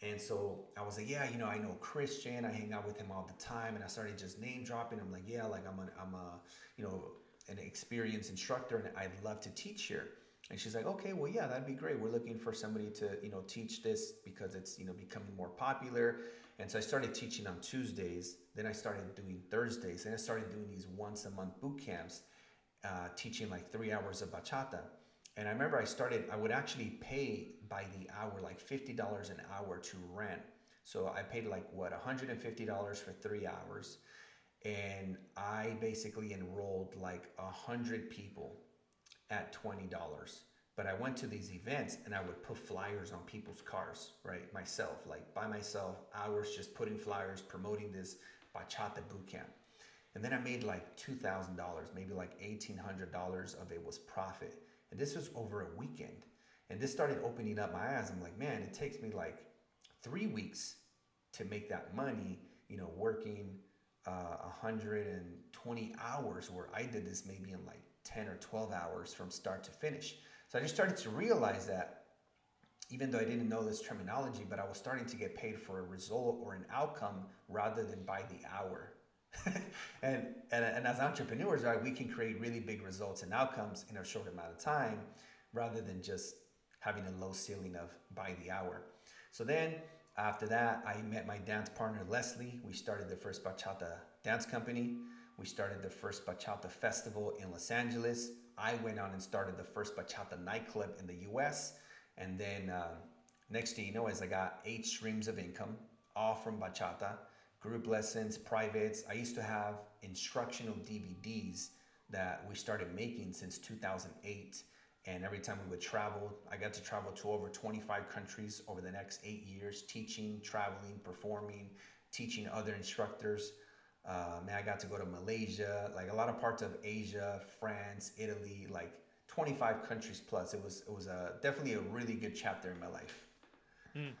And so I was like, yeah, you know, I know Christian. I hang out with him all the time. And I started just name dropping. I'm like, yeah, like I'm a, I'm a, you know, an experienced instructor and I'd love to teach here. And she's like, okay, well, yeah, that'd be great. We're looking for somebody to, you know, teach this because it's, you know, becoming more popular. And so I started teaching on Tuesdays. Then I started doing Thursdays. And I started doing these once a month boot camps uh, teaching like three hours of bachata. And I remember I started, I would actually pay by the hour, like $50 an hour to rent. So I paid like what, $150 for three hours. And I basically enrolled like a hundred people at $20. But I went to these events and I would put flyers on people's cars, right? Myself, like by myself, hours just putting flyers, promoting this bachata boot camp. And then I made like $2,000, maybe like $1,800 of it was profit. And this was over a weekend. And this started opening up my eyes. I'm like, man, it takes me like three weeks to make that money, you know, working uh, 120 hours where I did this maybe in like 10 or 12 hours from start to finish. So I just started to realize that even though I didn't know this terminology, but I was starting to get paid for a result or an outcome rather than by the hour. and, and, and as entrepreneurs, right, we can create really big results and outcomes in a short amount of time rather than just having a low ceiling of by the hour. So then after that, I met my dance partner Leslie. We started the first bachata dance company. We started the first bachata festival in Los Angeles. I went on and started the first bachata nightclub in the U.S. And then uh, next thing you know, is I got eight streams of income, all from bachata, group lessons, privates. I used to have instructional DVDs that we started making since 2008 and every time we would travel, I got to travel to over 25 countries over the next eight years, teaching, traveling, performing, teaching other instructors. Uh, man, I got to go to Malaysia, like a lot of parts of Asia, France, Italy, like 25 countries plus. It was it was a, definitely a really good chapter in my life. Mm.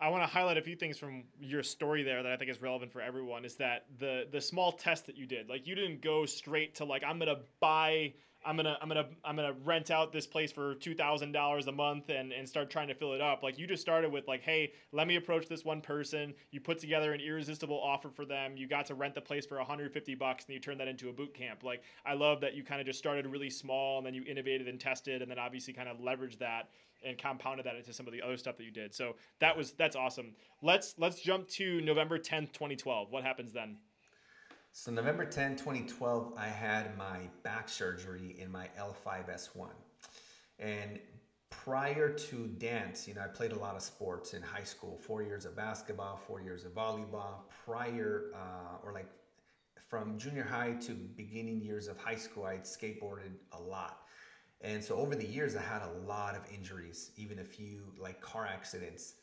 I want to highlight a few things from your story there that I think is relevant for everyone. Is that the the small test that you did? Like you didn't go straight to like I'm gonna buy I'm gonna I'm gonna I'm gonna rent out this place for two thousand dollars a month and and start trying to fill it up. Like you just started with like, hey, let me approach this one person. You put together an irresistible offer for them. You got to rent the place for 150 bucks, and you turned that into a boot camp. Like I love that you kind of just started really small, and then you innovated and tested, and then obviously kind of leveraged that and compounded that into some of the other stuff that you did. So that was that's awesome. Let's let's jump to November 10th, 2012. What happens then? So November 10, 2012, I had my back surgery in my L5S1. And prior to dance, you know, I played a lot of sports in high school, four years of basketball, four years of volleyball. Prior, uh, or like from junior high to beginning years of high school, I skateboarded a lot. And so over the years, I had a lot of injuries, even a few like car accidents.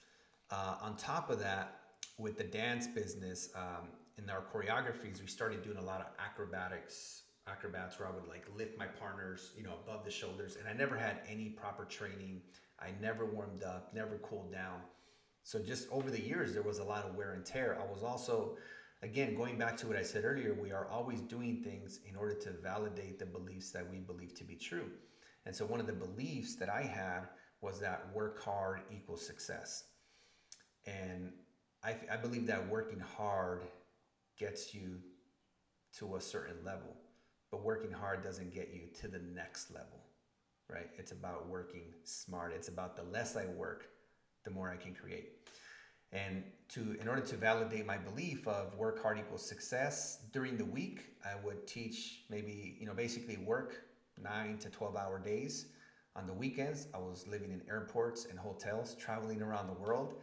Uh, on top of that, with the dance business, um, in our choreographies, we started doing a lot of acrobatics, acrobats where I would like lift my partners, you know, above the shoulders. And I never had any proper training. I never warmed up, never cooled down. So just over the years, there was a lot of wear and tear. I was also, again, going back to what I said earlier, we are always doing things in order to validate the beliefs that we believe to be true. And so one of the beliefs that I had was that work hard equals success. And I, I believe that working hard gets you to a certain level, but working hard doesn't get you to the next level, right? It's about working smart. It's about the less I work, the more I can create. And to in order to validate my belief of work hard equals success, during the week I would teach maybe, you know, basically work 9 to 12 hour days. On the weekends, I was living in airports and hotels, traveling around the world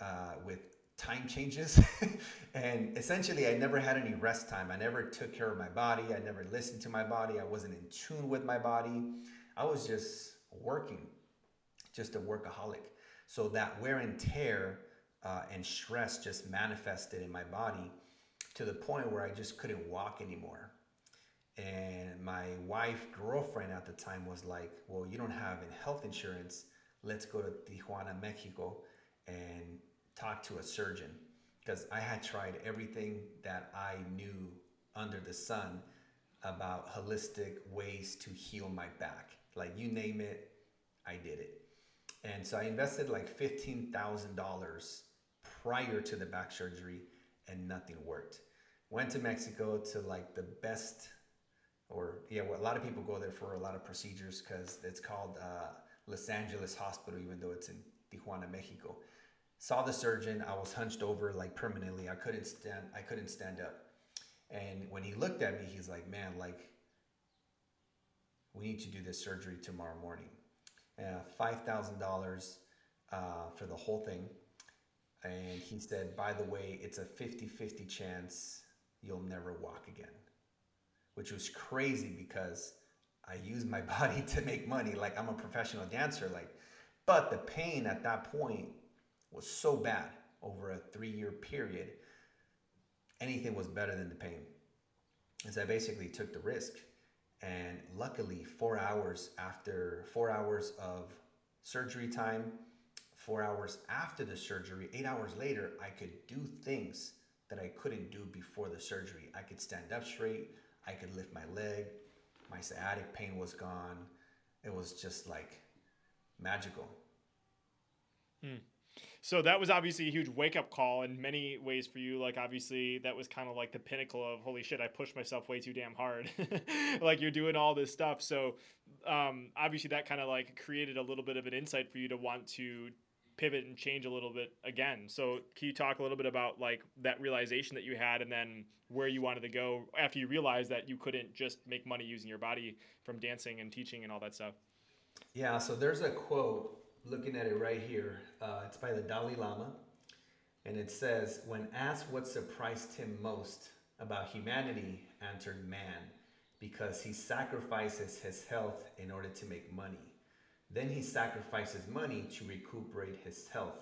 uh, with time changes. and essentially, I never had any rest time. I never took care of my body. I never listened to my body. I wasn't in tune with my body. I was just working, just a workaholic. So that wear and tear uh, and stress just manifested in my body to the point where I just couldn't walk anymore. And my wife, girlfriend at the time was like, Well, you don't have health insurance. Let's go to Tijuana, Mexico, and talk to a surgeon because I had tried everything that I knew under the sun about holistic ways to heal my back. Like you name it, I did it. And so I invested like $15,000 prior to the back surgery and nothing worked. Went to Mexico to like the best, or yeah, well, a lot of people go there for a lot of procedures because it's called uh, Los Angeles Hospital, even though it's in Tijuana, Mexico saw the surgeon i was hunched over like permanently. I couldn't stand i couldn't stand up. And when he looked at me he's like man like we need to do this surgery tomorrow morning. Uh, $5000 uh, for the whole thing. And he said by the way it's a 50-50 chance you'll never walk again. Which was crazy because i use my body to make money. Like i'm a professional dancer like but the pain at that point was so bad over a three year period, anything was better than the pain. And so I basically took the risk. And luckily, four hours after four hours of surgery time, four hours after the surgery, eight hours later, I could do things that I couldn't do before the surgery. I could stand up straight, I could lift my leg, my sciatic pain was gone. It was just like magical. Hmm. So that was obviously a huge wake up call in many ways for you. Like obviously that was kind of like the pinnacle of holy shit, I pushed myself way too damn hard. like you're doing all this stuff. So um, obviously that kind of like created a little bit of an insight for you to want to pivot and change a little bit again. So can you talk a little bit about like that realization that you had and then where you wanted to go after you realized that you couldn't just make money using your body from dancing and teaching and all that stuff? Yeah, so there's a quote looking at it right here. Uh, it's by the Dalai Lama. And it says, When asked what surprised him most about humanity, answered man, because he sacrifices his health in order to make money. Then he sacrifices money to recuperate his health.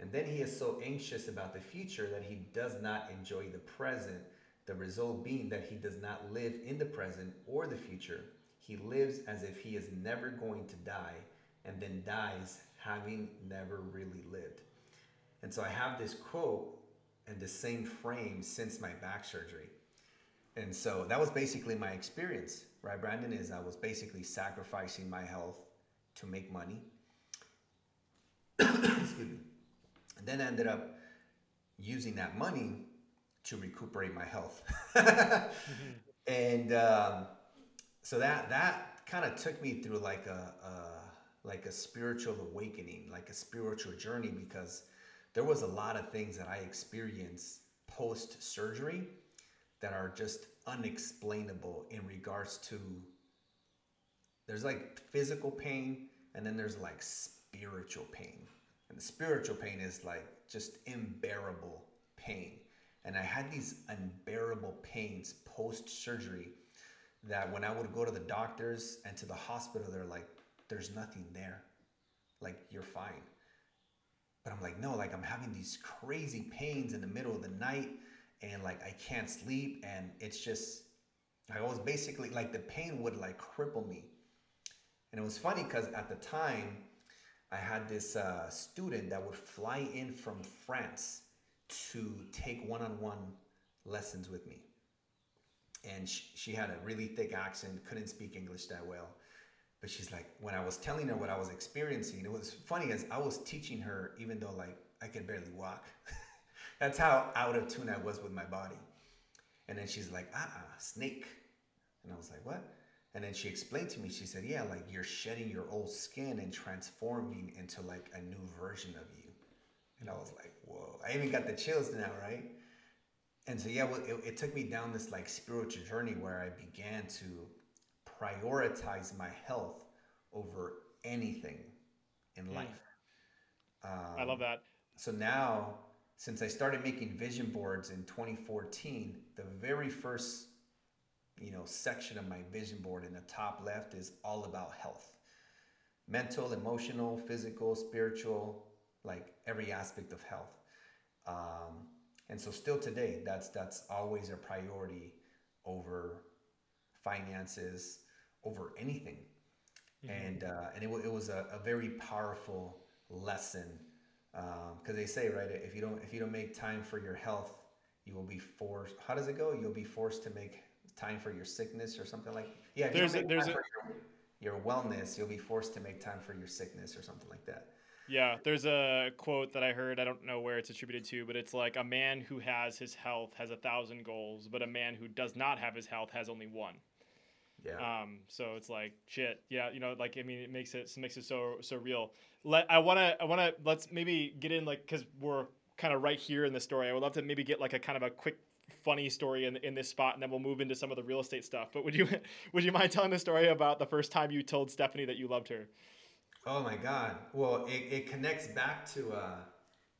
And then he is so anxious about the future that he does not enjoy the present, the result being that he does not live in the present or the future. He lives as if he is never going to die and then dies having never really lived. And so I have this quote and the same frame since my back surgery. And so that was basically my experience, right, Brandon? Is I was basically sacrificing my health to make money. Excuse me. And then I ended up using that money to recuperate my health. mm-hmm. And um, so that that kind of took me through like a, a like a spiritual awakening, like a spiritual journey, because there was a lot of things that I experienced post surgery that are just unexplainable in regards to there's like physical pain and then there's like spiritual pain. And the spiritual pain is like just unbearable pain. And I had these unbearable pains post surgery that when I would go to the doctors and to the hospital, they're like, there's nothing there. Like, you're fine. But I'm like, no, like, I'm having these crazy pains in the middle of the night and like I can't sleep. And it's just, I was basically like, the pain would like cripple me. And it was funny because at the time, I had this uh, student that would fly in from France to take one on one lessons with me. And she, she had a really thick accent, couldn't speak English that well. But she's like, when I was telling her what I was experiencing, it was funny as I was teaching her, even though like I could barely walk. That's how out of tune I was with my body. And then she's like, ah, snake. And I was like, what? And then she explained to me, she said, Yeah, like you're shedding your old skin and transforming into like a new version of you. And I was like, Whoa, I even got the chills now, right? And so, yeah, well, it, it took me down this like spiritual journey where I began to prioritize my health over anything in mm. life. Um, I love that. So now, since I started making vision boards in 2014, the very first you know section of my vision board in the top left is all about health mental emotional physical spiritual like every aspect of health um, and so still today that's that's always a priority over finances over anything. Mm-hmm. and uh, and it, it was a, a very powerful lesson because um, they say right if you don't if you don't make time for your health you will be forced how does it go? You'll be forced to make time for your sickness or something like yeah there's a, there's a, your, your wellness you'll be forced to make time for your sickness or something like that. Yeah there's a quote that i heard i don't know where it's attributed to but it's like a man who has his health has a thousand goals but a man who does not have his health has only one yeah. Um, so it's like shit. Yeah, you know, like I mean, it makes it, it makes it so so real. Let I wanna I wanna let's maybe get in like because we're kind of right here in the story. I would love to maybe get like a kind of a quick funny story in, in this spot and then we'll move into some of the real estate stuff but would you would you mind telling the story about the first time you told stephanie that you loved her oh my god well it, it connects back to uh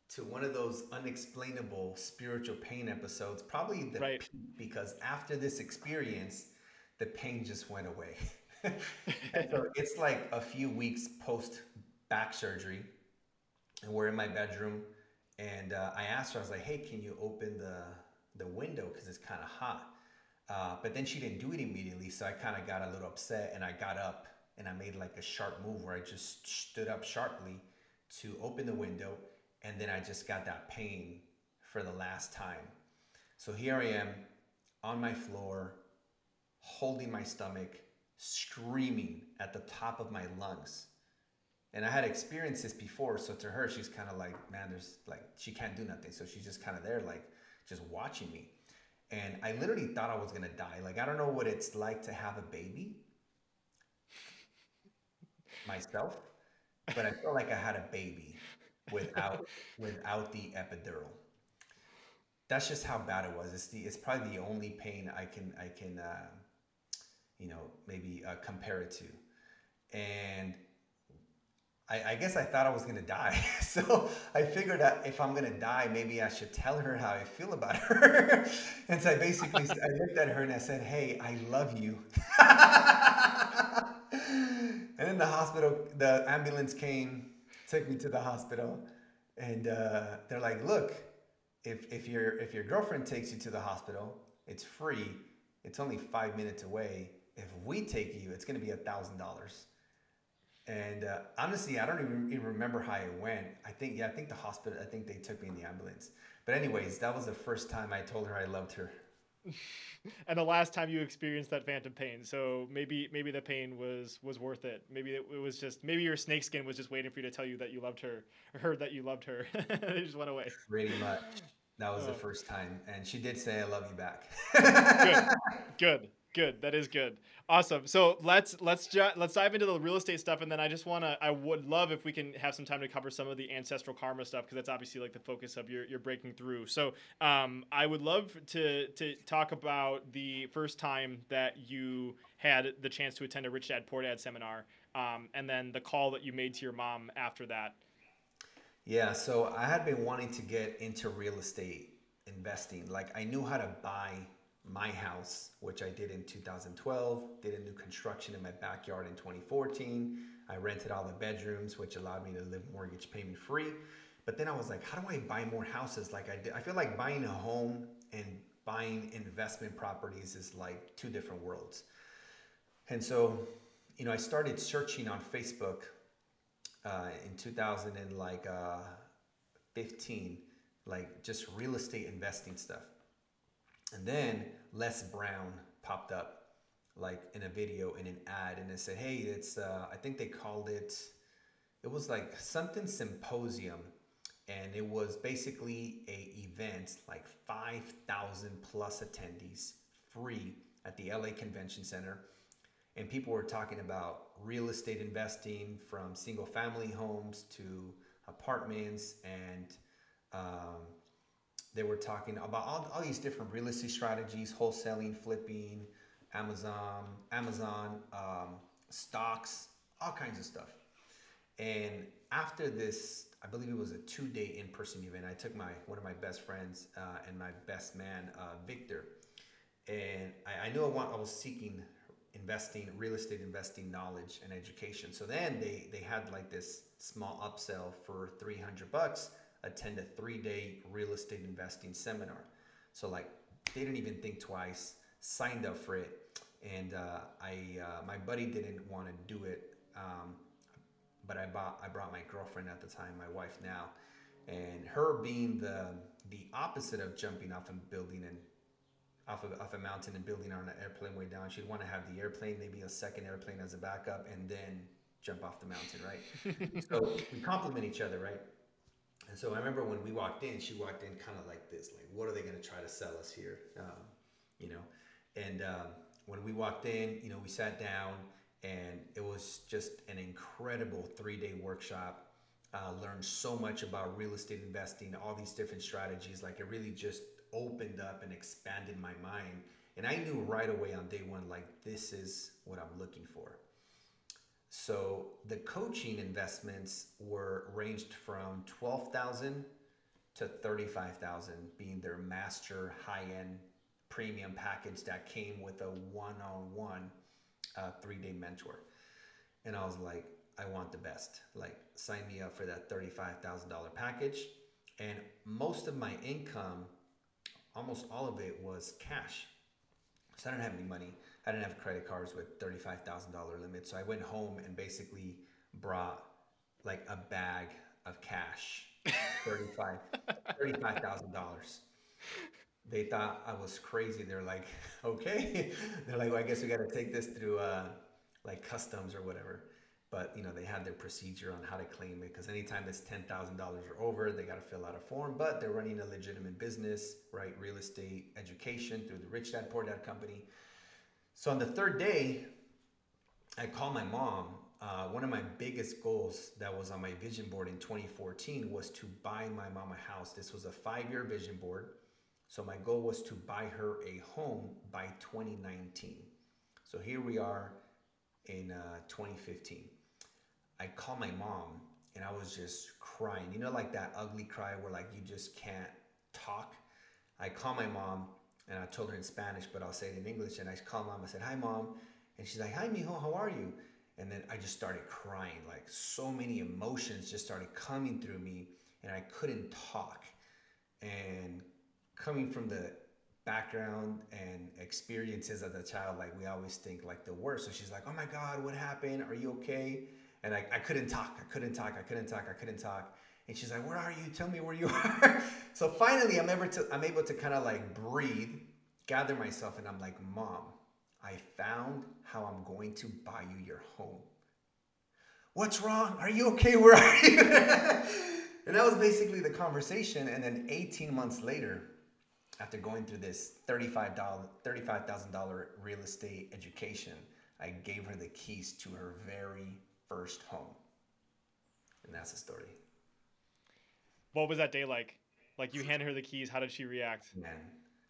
to one of those unexplainable spiritual pain episodes probably the right. because after this experience the pain just went away so it's like a few weeks post back surgery and we're in my bedroom and uh, i asked her i was like hey can you open the the window because it's kind of hot. Uh, but then she didn't do it immediately, so I kind of got a little upset and I got up and I made like a sharp move where I just stood up sharply to open the window and then I just got that pain for the last time. So here I am on my floor, holding my stomach, screaming at the top of my lungs. And I had experienced this before, so to her, she's kind of like, man, there's like, she can't do nothing. So she's just kind of there, like, just watching me. And I literally thought I was gonna die. Like I don't know what it's like to have a baby. myself, but I felt like I had a baby without without the epidural. That's just how bad it was. It's the it's probably the only pain I can I can uh, you know maybe uh, compare it to, and I, I, guess I thought I was gonna die. So I figured that if I'm gonna die, maybe I should tell her how I feel about her. and so I basically I looked at her and I said, "Hey, I love you." and then the hospital, the ambulance came, took me to the hospital, and uh, they're like, "Look, if if your if your girlfriend takes you to the hospital, it's free. It's only five minutes away. If we take you, it's gonna be a thousand dollars." And uh, honestly, I don't even, even remember how it went. I think, yeah, I think the hospital, I think they took me in the ambulance. But, anyways, that was the first time I told her I loved her. and the last time you experienced that phantom pain. So maybe maybe the pain was was worth it. Maybe it, it was just maybe your snakeskin was just waiting for you to tell you that you loved her or heard that you loved her. it just went away. Pretty much. That was oh. the first time, and she did say, "I love you back." Good. Good. Good. That is good. Awesome. So let's let's let's dive into the real estate stuff, and then I just want to. I would love if we can have some time to cover some of the ancestral karma stuff because that's obviously like the focus of your your breaking through. So um, I would love to to talk about the first time that you had the chance to attend a Rich Dad Poor Dad seminar, um, and then the call that you made to your mom after that. Yeah. So I had been wanting to get into real estate investing. Like I knew how to buy my house, which I did in 2012, did a new construction in my backyard in 2014. I rented all the bedrooms, which allowed me to live mortgage payment free. But then I was like, how do I buy more houses like I did? I feel like buying a home and buying investment properties is like two different worlds. And so, you know, I started searching on Facebook uh, in 2015, uh, like just real estate investing stuff. And then Les Brown popped up like in a video in an ad and it said, hey, it's, uh, I think they called it, it was like something symposium. And it was basically a event, like 5,000 plus attendees, free at the LA Convention Center. And people were talking about real estate investing from single family homes to apartments and um, they were talking about all, all these different real estate strategies, wholesaling, flipping, Amazon, Amazon, um, stocks, all kinds of stuff. And after this, I believe it was a two-day in-person event. I took my one of my best friends uh, and my best man, uh, Victor, and I, I knew I want I was seeking investing, real estate investing knowledge and education. So then they they had like this small upsell for 300 bucks attend a three day real estate investing seminar. So, like, they didn't even think twice, signed up for it. And uh, I, uh, my buddy didn't want to do it, um, but I bought, I brought my girlfriend at the time, my wife now, and her being the the opposite of jumping off a building and off of off a mountain and building on an airplane way down. She'd want to have the airplane, maybe a second airplane as a backup, and then jump off the mountain, right? so we complement each other, right? And so I remember when we walked in, she walked in kind of like this, like, what are they going to try to sell us here? Um, you know, and um, when we walked in, you know, we sat down and it was just an incredible three day workshop. Uh, learned so much about real estate investing, all these different strategies. Like it really just opened up and expanded my mind. And I knew right away on day one, like, this is what I'm looking for. So the coaching investments were ranged from 12,000 to 35,000 being their master high-end premium package that came with a one-on-one uh, three-day mentor. And I was like, I want the best. Like sign me up for that $35,000 package. And most of my income, almost all of it was cash. So I didn't have any money. I didn't have credit cards with $35,000 limit. So I went home and basically brought like a bag of cash, $35,000. $35, they thought I was crazy. They're like, okay. They're like, well, I guess we got to take this through uh, like customs or whatever. But you know, they had their procedure on how to claim it because anytime it's ten thousand dollars or over, they got to fill out a form. But they're running a legitimate business, right? Real estate education through the Rich Dad Poor Dad company. So on the third day, I called my mom uh, one of my biggest goals that was on my vision board in 2014 was to buy my mom a house. This was a five year vision board. So my goal was to buy her a home by 2019. So here we are in uh, 2015. I called my mom and I was just crying. You know, like that ugly cry where like you just can't talk. I called my mom and I told her in Spanish, but I'll say it in English. And I called mom. I said, "Hi, mom," and she's like, "Hi, mijo. How are you?" And then I just started crying. Like so many emotions just started coming through me, and I couldn't talk. And coming from the background and experiences as a child, like we always think like the worst. So she's like, "Oh my God, what happened? Are you okay?" And I, I couldn't talk. I couldn't talk. I couldn't talk. I couldn't talk. And she's like, "Where are you? Tell me where you are." so finally, I'm able to I'm able to kind of like breathe, gather myself, and I'm like, "Mom, I found how I'm going to buy you your home." What's wrong? Are you okay? Where are you? and that was basically the conversation. And then 18 months later, after going through this $35, $35,000 real estate education, I gave her the keys to her very first home. And that's the story. What was that day like? Like you handed her the keys. How did she react? Man,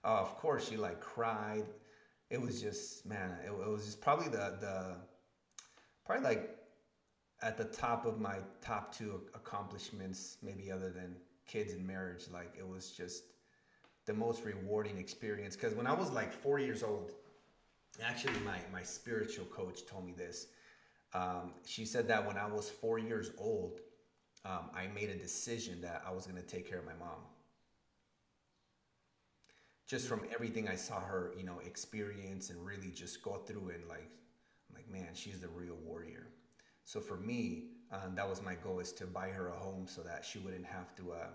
oh, of course she like cried. It was just man. It, it was just probably the the probably like at the top of my top two accomplishments, maybe other than kids and marriage. Like it was just the most rewarding experience. Because when I was like four years old, actually my my spiritual coach told me this. Um, she said that when I was four years old, um, I made a decision that I was going to take care of my mom. Just from everything I saw her, you know, experience and really just go through and like, I'm like, man, she's the real warrior. So for me, um, that was my goal is to buy her a home so that she wouldn't have to, uh,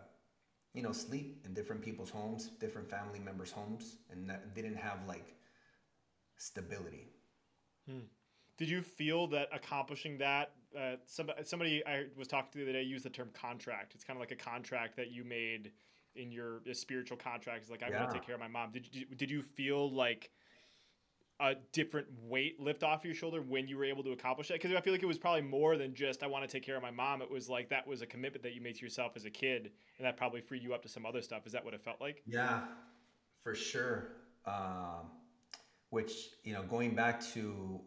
you know, sleep in different people's homes, different family members' homes, and that didn't have like stability. Hmm. Did you feel that accomplishing that? Uh, somebody, somebody I was talking to the other day used the term contract. It's kind of like a contract that you made in your spiritual contract. It's like I'm yeah. going to take care of my mom. Did you, did you feel like a different weight lift off your shoulder when you were able to accomplish that? Because I feel like it was probably more than just I want to take care of my mom. It was like that was a commitment that you made to yourself as a kid, and that probably freed you up to some other stuff. Is that what it felt like? Yeah, for sure. Um, which you know, going back to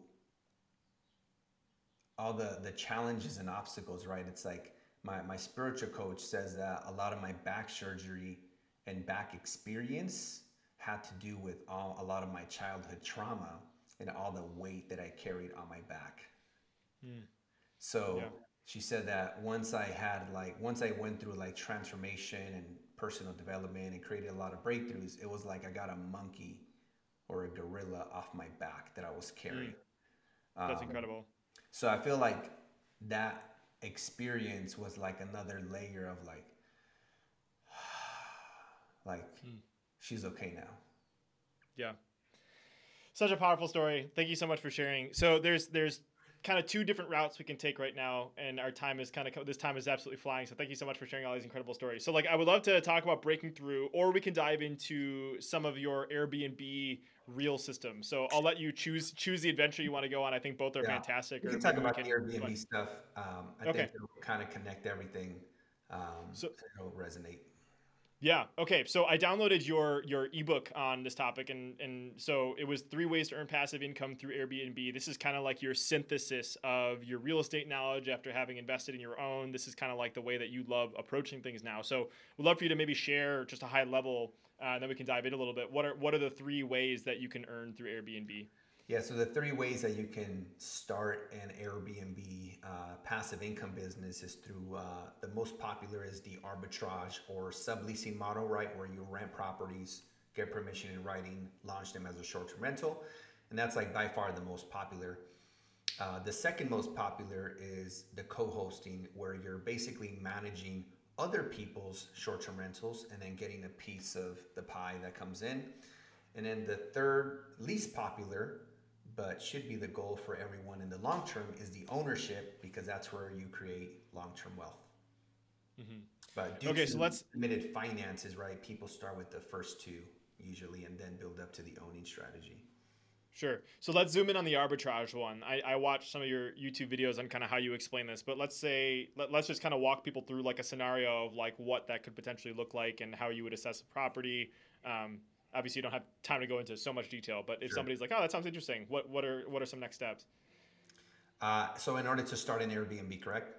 all the the challenges and obstacles, right? It's like my my spiritual coach says that a lot of my back surgery and back experience had to do with all a lot of my childhood trauma and all the weight that I carried on my back. Mm. So yeah. she said that once I had like once I went through like transformation and personal development and created a lot of breakthroughs, it was like I got a monkey or a gorilla off my back that I was carrying. Mm. That's um, incredible. So I feel like that experience was like another layer of like like hmm. she's okay now. Yeah. Such a powerful story. Thank you so much for sharing. So there's there's kind of two different routes we can take right now and our time is kind of this time is absolutely flying so thank you so much for sharing all these incredible stories. So like i would love to talk about breaking through or we can dive into some of your airbnb real system. So i'll let you choose choose the adventure you want to go on. I think both are yeah. fantastic we can talk about can, the airbnb stuff um, i okay. think it'll kind of connect everything um, so it'll resonate yeah. Okay. So I downloaded your your ebook on this topic, and and so it was three ways to earn passive income through Airbnb. This is kind of like your synthesis of your real estate knowledge after having invested in your own. This is kind of like the way that you love approaching things now. So we'd love for you to maybe share just a high level, uh, and then we can dive in a little bit. What are what are the three ways that you can earn through Airbnb? Yeah, so the three ways that you can start an Airbnb uh, passive income business is through uh, the most popular is the arbitrage or subleasing model, right? Where you rent properties, get permission in writing, launch them as a short term rental. And that's like by far the most popular. Uh, the second most popular is the co hosting, where you're basically managing other people's short term rentals and then getting a piece of the pie that comes in. And then the third least popular but should be the goal for everyone in the long term is the ownership because that's where you create long-term wealth. Mm-hmm. But due okay, to so let's limited finances, right? People start with the first two usually, and then build up to the owning strategy. Sure. So let's zoom in on the arbitrage one. I, I watched some of your YouTube videos on kind of how you explain this, but let's say let, let's just kind of walk people through like a scenario of like what that could potentially look like and how you would assess a property. Um, obviously, you don't have time to go into so much detail, but if Sure. somebody's like, "Oh, that sounds interesting," what what are what are some next steps? Uh, so in order to start an Airbnb, correct?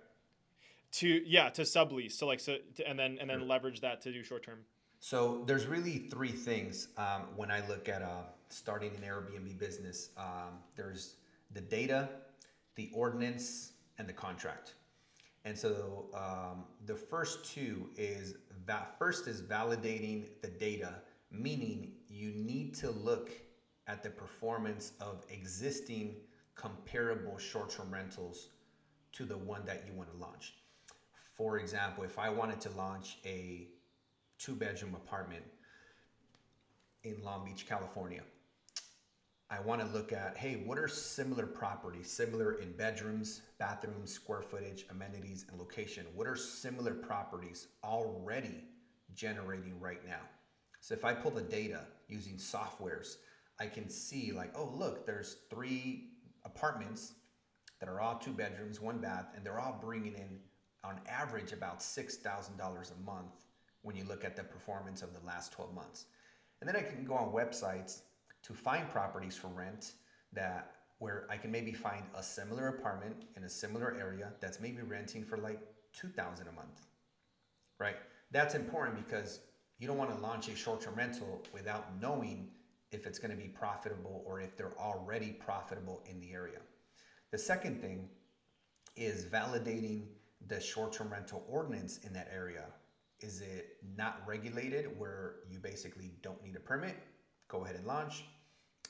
To yeah, to sublease. So like so, to, and then and then leverage that to do short term. So there's really three things um, when I look at uh, starting an Airbnb business. Um, there's the data, the ordinance, and the contract. And so um, the first two is that first is validating the data, meaning you need to look at the performance of existing comparable short-term rentals to the one that you want to launch. For example, if I wanted to launch a two bedroom apartment in Long Beach, California. I want to look at hey, what are similar properties, similar in bedrooms, bathrooms, square footage, amenities, and location? What are similar properties already generating right now? So if I pull the data using softwares, I can see like, oh, look, there's three apartments that are all two bedrooms, one bath, and they're all bringing in on average about $6,000 a month when you look at the performance of the last 12 months. And then I can go on websites to find properties for rent that where I can maybe find a similar apartment in a similar area that's maybe renting for like 2000 a month. Right? That's important because you don't want to launch a short-term rental without knowing if it's going to be profitable or if they're already profitable in the area. The second thing is validating the short-term rental ordinance in that area. Is it not regulated where you basically don't need a permit? Go ahead and launch.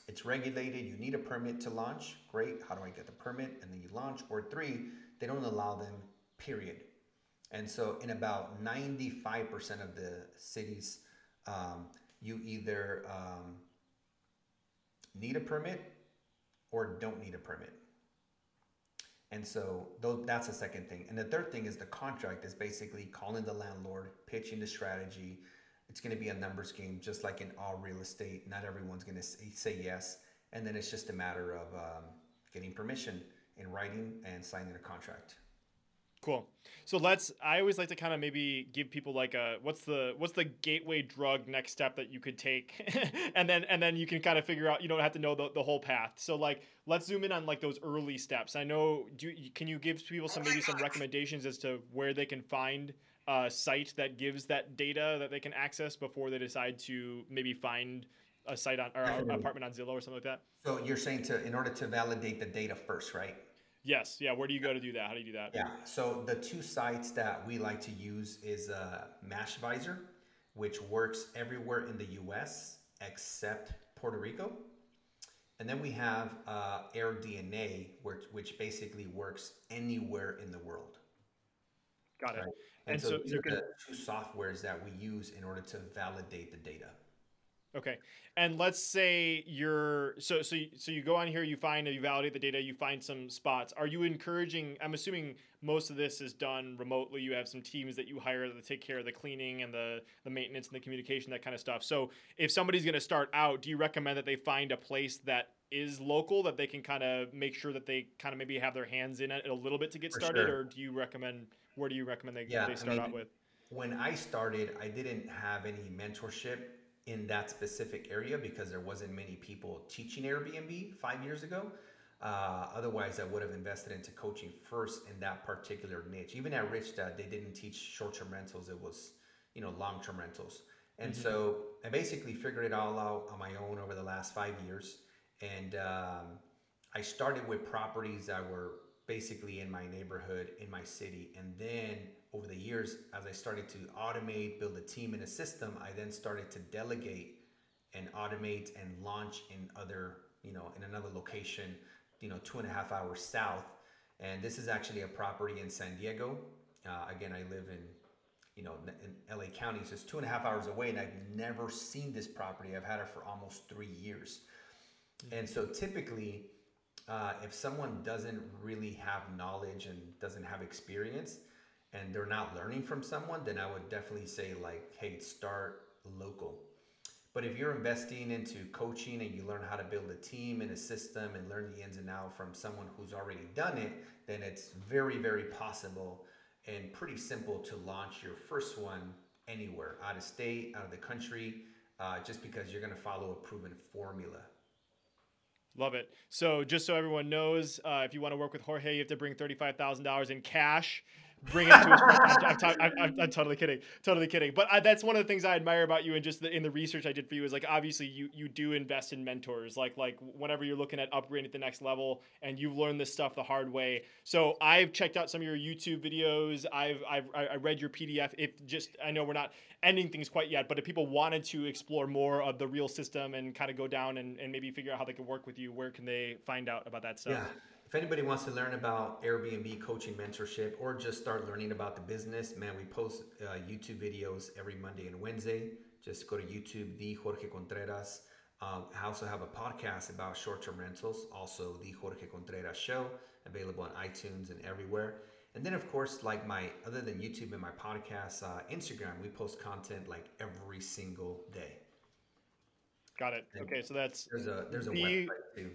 It's regulated, you need a permit to launch. Great. How do I get the permit? And then you launch. Or three, they don't allow them, period. And so, in about 95% of the cities, um, you either um, need a permit or don't need a permit. And so that's the second thing. And the third thing is the contract is basically calling the landlord, pitching the strategy. It's going to be a numbers game, just like in all real estate. Not everyone's going to say, say yes. And then it's just a matter of um, getting permission in writing and signing a contract. Cool. So let's. I always like to kind of maybe give people like a what's the what's the gateway drug next step that you could take, and then and then you can kind of figure out. You don't have to know the, the whole path. So like let's zoom in on like those early steps. I know. Do you, can you give people some maybe some recommendations as to where they can find a site that gives that data that they can access before they decide to maybe find a site on or apartment on Zillow or something like that? So you're saying to in order to validate the data first, right? Yes. Yeah. Where do you go to do that? How do you do that? Yeah. So the two sites that we like to use is uh, Mashvisor, which works everywhere in the U.S. except Puerto Rico, and then we have uh, AirDNA, which which basically works anywhere in the world. Got it. Right. And, And, so, so, these are the two softwares that we use in order to validate the data. Okay. And let's say you're so so so you go on here, you find you validate the data, you find some spots. Are you encouraging? I'm assuming most of this is done remotely. You have some teams that you hire that take care of the cleaning and the the maintenance and the communication, that kind of stuff. So if somebody's going to start out, do you recommend that they find a place that is local that they can kind of make sure that they kind of maybe have their hands in it a little bit to get For started, sure. or do you recommend where do you recommend they, Yeah, they I start mean, out with? When I started, I didn't have any mentorship in that specific area because there wasn't many people teaching Airbnb five years ago. Uh, otherwise, I would have invested into coaching first in that particular niche. Even at Rich Dad, they didn't teach short-term rentals; it was, you know, long-term rentals. And so I basically figured it all out on my own over the last five years. And um, I started with properties that were basically in my neighborhood, in my city. And then over the years, as I started to automate, build a team and a system, I then started to delegate and automate and launch in other, you know, in another location, you know, two and a half hours south. And this is actually a property in San Diego. Uh, again, I live in, you know, in LA County, so it's two and a half hours away, and I've never seen this property. I've had it for almost three years. And so typically, uh, if someone doesn't really have knowledge and doesn't have experience and they're not learning from someone, then I would definitely say, like, hey, start local. But if you're investing into coaching and you learn how to build a team and a system and learn the ins and outs from someone who's already done it, then it's very, very possible and pretty simple to launch your first one anywhere, out of state, out of the country, uh, just because you're going to follow a proven formula. Love it. So, just so everyone knows, uh, if you want to work with Jorge, you have to bring thirty-five thousand dollars in cash bring it to his I'm, I'm, I'm, totally kidding totally kidding. But I, that's one of the things i admire about you and just the, in the research i did for you is like obviously you you do invest in mentors. Like like whenever you're looking at upgrading at the next level and you've learned this stuff the hard way. So i've checked out some of your youtube videos. I've i've i read your pdf if just i know we're not ending things quite yet but if people wanted to explore more of the real system and kind of go down and, and maybe figure out how they can work with you where can they find out about that stuff? Yeah if anybody wants to learn about Airbnb coaching mentorship or just start learning about the business, man, we post uh, YouTube videos every Monday and Wednesday. Just go to YouTube, the Jorge Contreras. Um, I also have a podcast about short-term rentals, also the Jorge Contreras Show, available on iTunes and everywhere. And then, of course, like my other than YouTube and my podcast, uh, Instagram, we post content like every single day. Got it. And okay, so that's there's a there's a the, website too.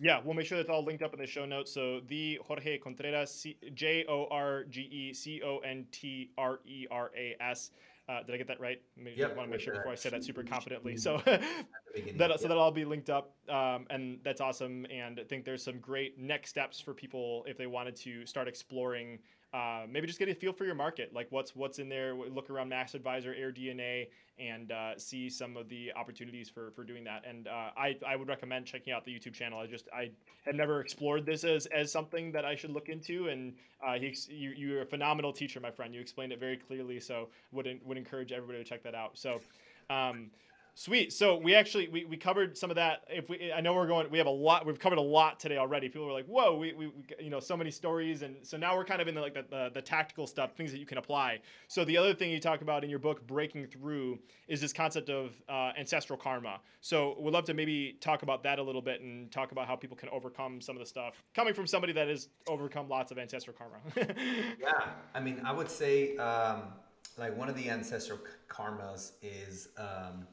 Yeah, we'll make sure that's all linked up in the show notes. So the Jorge Contreras, J O R G E C O N T R E R A S. Uh, did I get that right? Yep, I want to make sure before I say that super confidently. So that so that'll all be linked up, um, and that's awesome. And I think there's some great next steps for people if they wanted to start exploring uh, maybe just get a feel for your market, like what's what's in there. Look around Mashvisor, Air DNA, and uh, see some of the opportunities for for doing that. And uh, I I would recommend checking out the YouTube channel. I just I had never explored this as as something that I should look into. And uh, he you you're a phenomenal teacher, my friend. You explained it very clearly, so would would encourage everybody to check that out. So. Um, Sweet. So we actually we, we covered some of that. If we, I know we're going, we have a lot. We've covered a lot today already. People were like, "Whoa, we, we, you know so many stories," and so now we're kind of in the like the, the, the tactical stuff, things that you can apply. So the other thing you talk about in your book, breaking through, is this concept of uh, ancestral karma. So we'd love to maybe talk about that a little bit and talk about how people can overcome some of the stuff coming from somebody that has overcome lots of ancestral karma. yeah, I mean, I would say um, like one of the ancestral karmas is. Um,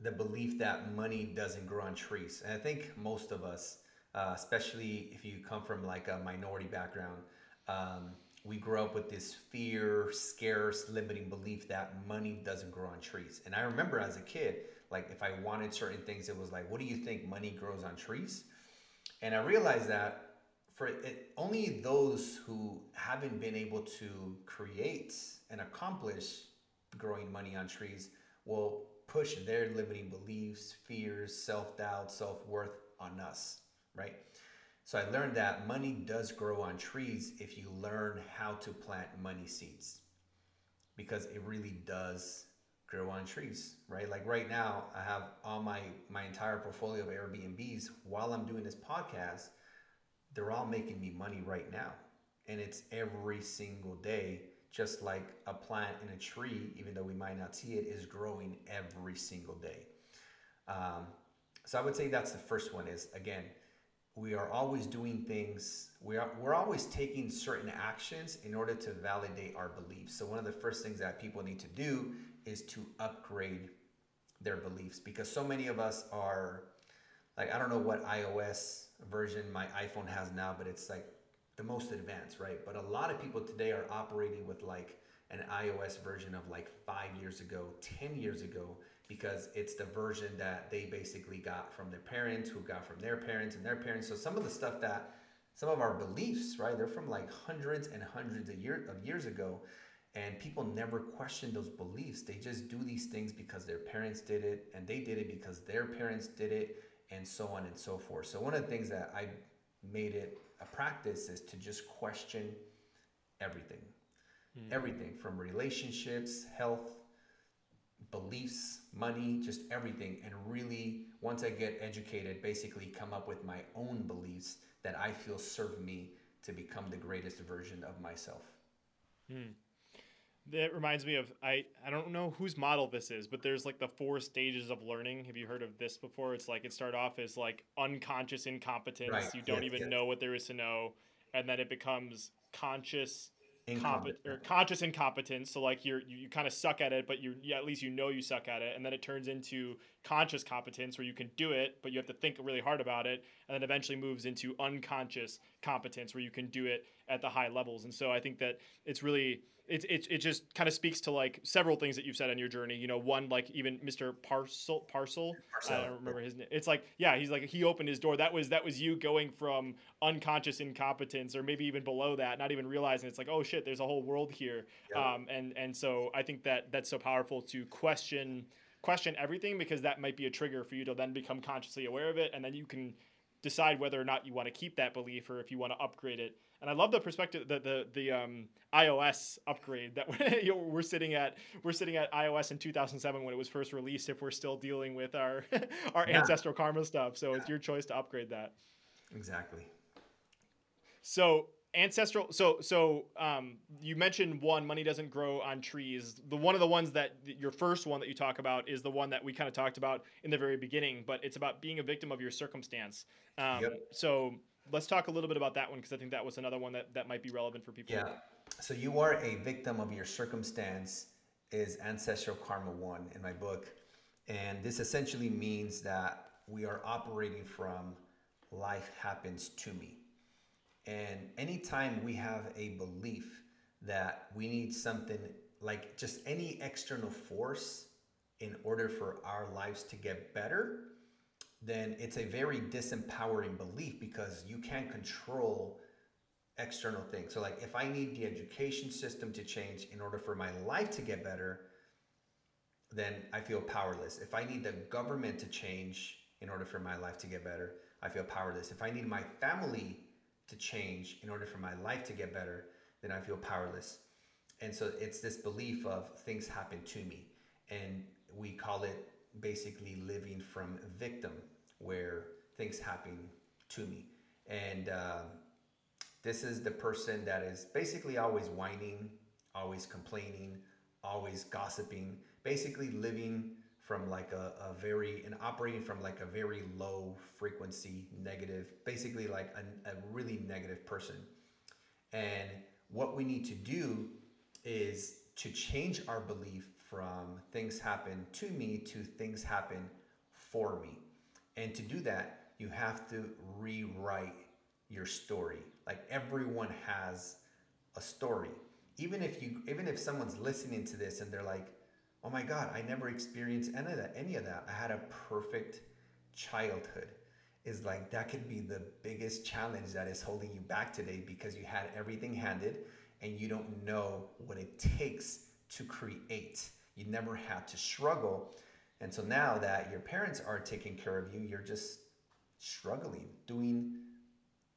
the belief that money doesn't grow on trees. And I think most of us, uh, especially if you come from like a minority background, um, we grow up with this fear, scarce, limiting belief that money doesn't grow on trees. And I remember as a kid, like if I wanted certain things, it was like, what do you think money grows on trees? And I realized that for it, only those who haven't been able to create and accomplish growing money on trees will push their limiting beliefs, fears, self doubt, self worth on us, right? So I learned that money does grow on trees if you learn how to plant money seeds because it really does grow on trees, right? Like right now, I have all my my entire portfolio of Airbnbs while I'm doing this podcast, they're all making me money right now. And it's every single day just like a plant in a tree, even though we might not see it, is growing every single day. Um, so I would say that's the first one is again, we are always doing things, we are, we're always taking certain actions in order to validate our beliefs. So one of the first things that people need to do is to upgrade their beliefs because so many of us are like, I don't know what iOS version my iPhone has now, but it's like the most advanced, right? But a lot of people today are operating with like an iOS version of like five years ago, 10 years ago, because it's the version that they basically got from their parents, who got from their parents and their parents. So some of the stuff that some of our beliefs, right, they're from like hundreds and hundreds of, year, of years ago. And people never question those beliefs. They just do these things because their parents did it, and they did it because their parents did it, and so on and so forth. So, one of the things that I made it a practice is to just question everything. Mm. Everything from relationships, health, beliefs, money, just everything. And really, once I get educated, basically come up with my own beliefs that I feel serve me to become the greatest version of myself. Mm. That reminds me of I I don't know whose model this is, but there's like the four stages of learning. Have you heard of this before? It's like it start off as like unconscious incompetence. Right. You don't yes, even yes. know what there is to know, and then it becomes conscious Incompetent. or conscious incompetence. So like you're you, you kind of suck at it, but you yeah, at least you know you suck at it, and then it turns into conscious competence where you can do it, but you have to think really hard about it, and then eventually moves into unconscious competence where you can do it at the high levels. And so I think that it's really it, it, it just kind of speaks to like several things that you've said on your journey. You know, one like even Mr. Parcel Parcel. Parcel. I don't remember his name. It's like yeah, he's like he opened his door. That was that was you going from unconscious incompetence or maybe even below that, not even realizing it's like oh shit, there's a whole world here. Yep. Um, and and so I think that that's so powerful to question question everything because that might be a trigger for you to then become consciously aware of it, and then you can decide whether or not you want to keep that belief or if you want to upgrade it. And I love the perspective the the the um, iOS upgrade that we're, we're sitting at. We're sitting at iOS in 2007 when it was first released. If we're still dealing with our our yeah. ancestral karma stuff, so yeah. it's your choice to upgrade that. Exactly. So ancestral so so um, you mentioned one money doesn't grow on trees. The one of the ones that your first one that you talk about is the one that we kind of talked about in the very beginning but it's about being a victim of your circumstance. Um, yep. so let's talk a little bit about that one because i think that was another one that, that might be relevant for people. Yeah. So you are a victim of your circumstance is ancestral karma one in my book and this essentially means that we are operating from life happens to me and anytime we have a belief that we need something like just any external force in order for our lives to get better, then it's a very disempowering belief because you can't control external things. So, like, if I need the education system to change in order for my life to get better, then I feel powerless. If I need the government to change in order for my life to get better, I feel powerless. If I need my family to change in order for my life to get better, then I feel powerless. And so it's this belief of things happen to me. And we call it basically living from victim, where things happen to me. And uh, this is the person that is basically always whining, always complaining, always gossiping, basically living from like a, a very and operating from like a very low frequency negative basically like a, a really negative person. And what we need to do is to change our belief from things happen to me to things happen for me. And to do that you have to rewrite your story. Like everyone has a story. Even if you even if someone's listening to this and they're like oh my God, I never experienced any of that. Any of that. I had a perfect childhood. Is like that could be the biggest challenge that is holding you back today because you had everything handed and you don't know what it takes to create. You never had to struggle. And so now that your parents are taking care of you, you're just struggling, doing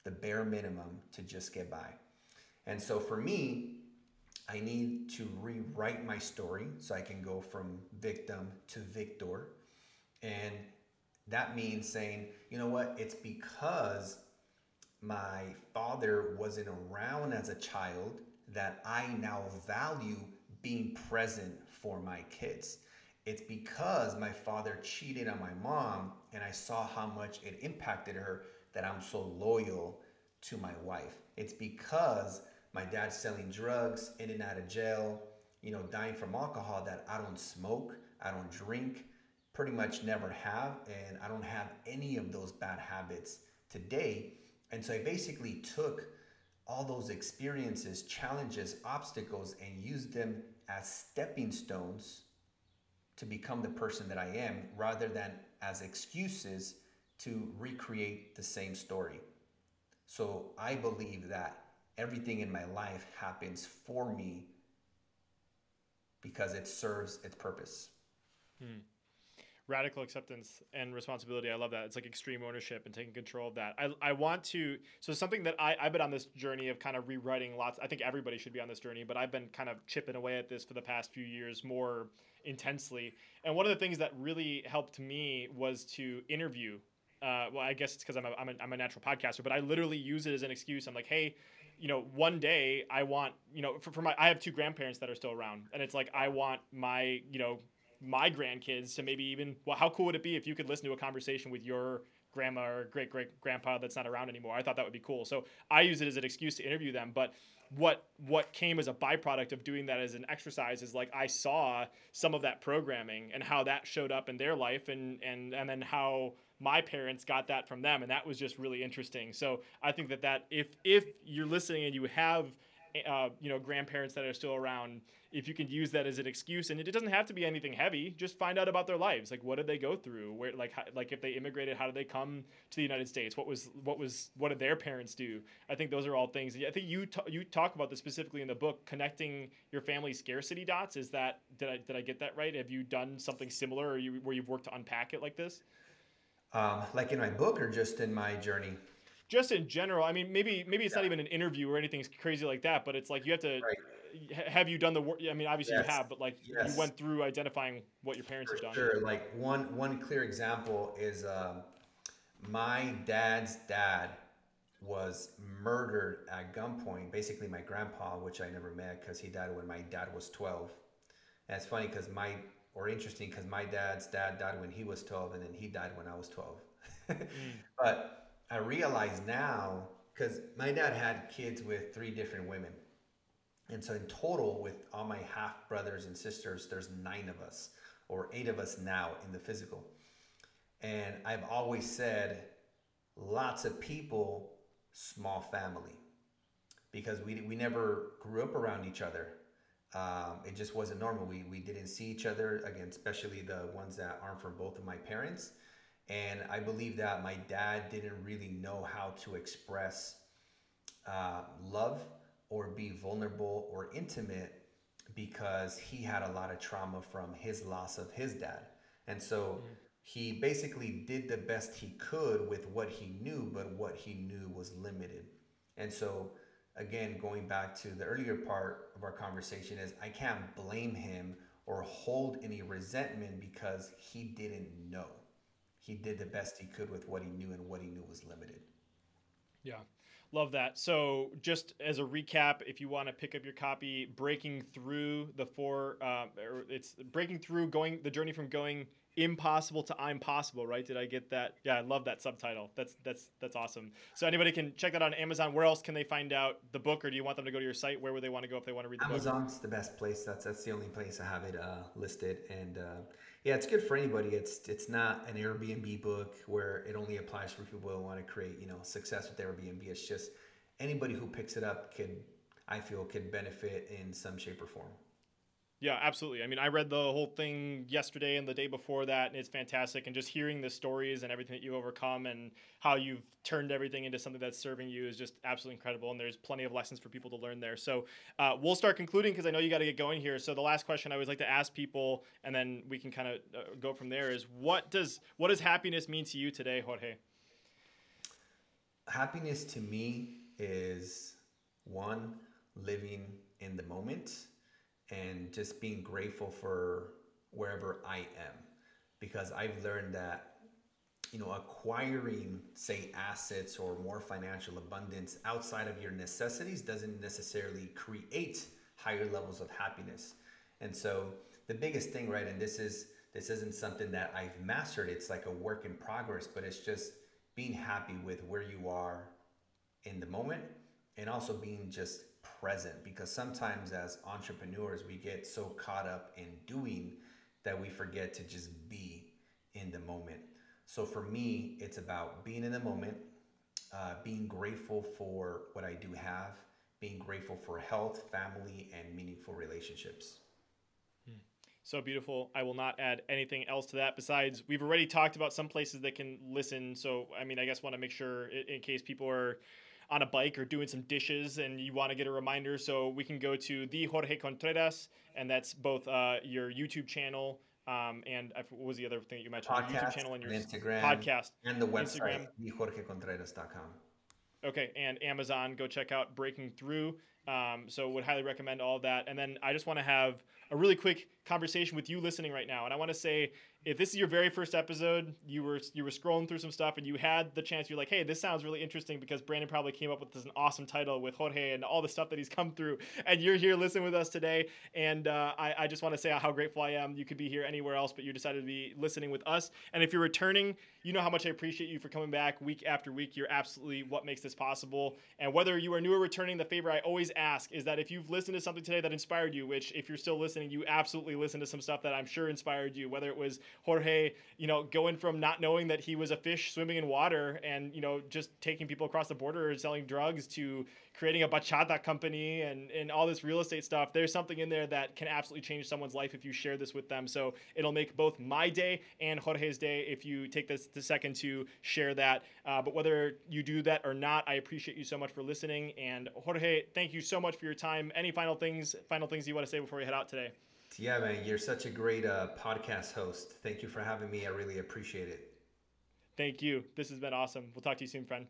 the bare minimum to just get by. And so for me, I need to rewrite my story so I can go from victim to victor. And that means saying, you know what, it's because my father wasn't around as a child that I now value being present for my kids. It's because my father cheated on my mom and I saw how much it impacted her that I'm so loyal to my wife. It's because my dad selling drugs, in and out of jail, you know, dying from alcohol that I don't smoke, I don't drink, pretty much never have, and I don't have any of those bad habits today. And so I basically took all those experiences, challenges, obstacles, and used them as stepping stones to become the person that I am rather than as excuses to recreate the same story. So I believe that everything in my life happens for me because it serves its purpose. Hmm. Radical acceptance and responsibility. I love that. It's like extreme ownership and taking control of that. I, I want to, so something that I, I've been on this journey of kind of rewriting lots. I think everybody should be on this journey, but I've been kind of chipping away at this for the past few years more intensely. And one of the things that really helped me was to interview uh, well, I guess it's because I'm a, I'm, a, I'm a natural podcaster, but I literally use it as an excuse. I'm like, hey, you know, one day I want, you know, for, for my, I have two grandparents that are still around, and it's like I want my, you know, my grandkids to maybe even, well, how cool would it be if you could listen to a conversation with your grandma or great great grandpa that's not around anymore. I thought that would be cool. So I use it as an excuse to interview them. But what what came as a byproduct of doing that as an exercise is like I saw some of that programming and how that showed up in their life and and and then how my parents got that from them and that was just really interesting. So I think that that if if you're listening and you have uh, you know grandparents that are still around if you can use that as an excuse and it doesn't have to be anything heavy just find out about their lives. Like what did they go through? Where like how, like if they immigrated how did they come to the united states? What was what was what did their parents do? I think those are all things. I think you t- you talk about this specifically in the book connecting your family scarcity dots. Is that did i did i get that right? Have you done something similar or you where you've worked to unpack it like this um, like in my book or just in my journey just in general i mean maybe maybe it's yeah. not even an interview or anything crazy like that but it's like you have to right. have you done the work i mean obviously yes. you have but like yes. you went through identifying what your parents For have done sure like one one clear example is um, my dad's dad was murdered at gunpoint basically my grandpa which i never met because he died when my dad was 12 and it's funny because my or interesting because my dad's dad died when he was 12 and then he died when i was 12 mm. but I realize now because my dad had kids with three different women. And so in total, with all my half brothers and sisters, there's nine of us or eight of us now in the physical. And I've always said, lots of people, small family, because we, we never grew up around each other. Um, it just wasn't normal. We, we didn't see each other, again, especially the ones that aren't from both of my parents. And I believe that my dad didn't really know how to express uh, love or be vulnerable or intimate because he had a lot of trauma from his loss of his dad. And so mm-hmm. he basically did the best he could with what he knew, but what he knew was limited. And so, again, going back to the earlier part of our conversation, is I can't blame him or hold any resentment because he didn't know he did the best he could with what he knew and what he knew was limited. Yeah. Love that. So, just as a recap, if you want to pick up your copy, breaking through the four, uh, it's breaking through going the journey from going impossible to I'm possible, right? Did I get that? Yeah, I love that subtitle. That's that's that's awesome. So anybody can check that on Amazon. Where else can they find out the book, or do you want them to go to your site? Where would they want to go if they want to read the Amazon's book? the best place. That's that's the only place I have it uh, listed, and uh, yeah, it's good for anybody. It's it's not an Airbnb book where it only applies for people who want to create you know success with Airbnb. It's just anybody who picks it up could I feel could benefit in some shape or form. Yeah, absolutely. I mean, I read the whole thing yesterday and the day before that, and it's fantastic. And just hearing the stories and everything that you've overcome and how you've turned everything into something that's serving you is just absolutely incredible. And there's plenty of lessons for people to learn there. So uh, we'll start concluding because I know you got to get going here. So the last question I always like to ask people, and then we can kind of uh, go from there, is what does what does happiness mean to you today, Jorge? Happiness to me is one living in the moment and just being grateful for wherever I am. Because I've learned that you know acquiring say assets or more financial abundance outside of your necessities doesn't necessarily create higher levels of happiness. And so the biggest thing right and this is this isn't something that I've mastered. It's like a work in progress but it's just being happy with where you are in the moment and also being just present because sometimes as entrepreneurs we get so caught up in doing that we forget to just be in the moment so for me it's about being in the moment uh, being grateful for what i do have being grateful for health family and meaningful relationships hmm. so beautiful. I will not add anything else to that besides we've already talked about some places that can listen. So, I mean, I guess want to make sure in case people are on a bike or doing some dishes and you want to get a reminder, so we can go to the Jorge Contreras, and that's both uh, your YouTube channel. Um, and what was the other thing that you mentioned? Podcast, YouTube channel and your Instagram podcast and the website, thejorgecontreras.com. Okay, and Amazon, go check out Breaking Through. Um, so would highly recommend all of that. And then I just want to have a really quick conversation with you listening right now. And I want to say if this is your very first episode, you were you were scrolling through some stuff and you had the chance, you're like, hey, this sounds really interesting because Brandon probably came up with this an awesome title with Jorge and all the stuff that he's come through, and you're here listening with us today. And uh, I, I just want to say how grateful I am. You could be here anywhere else, but you decided to be listening with us. And if you're returning, you know how much I appreciate you for coming back week after week. You're absolutely what makes this possible. And whether you are new or returning, the favor I always ask is that if you've listened to something today that inspired you, which if you're still listening, you absolutely listened to some stuff that I'm sure inspired you, whether it was Jorge, you know, going from not knowing that he was a fish swimming in water and, you know, just taking people across the border or selling drugs to creating a bachata company and, and all this real estate stuff. There's something in there that can absolutely change someone's life if you share this with them. So it'll make both my day and Jorge's day if you take this the second to share that. Uh, but whether you do that or not, I appreciate you so much for listening. And Jorge, thank you so much for your time. Any final things, final things you want to say before we head out today? Yeah, man, you're such a great uh, podcast host. Thank you for having me. I really appreciate it. Thank you. This has been awesome. We'll talk to you soon, friend.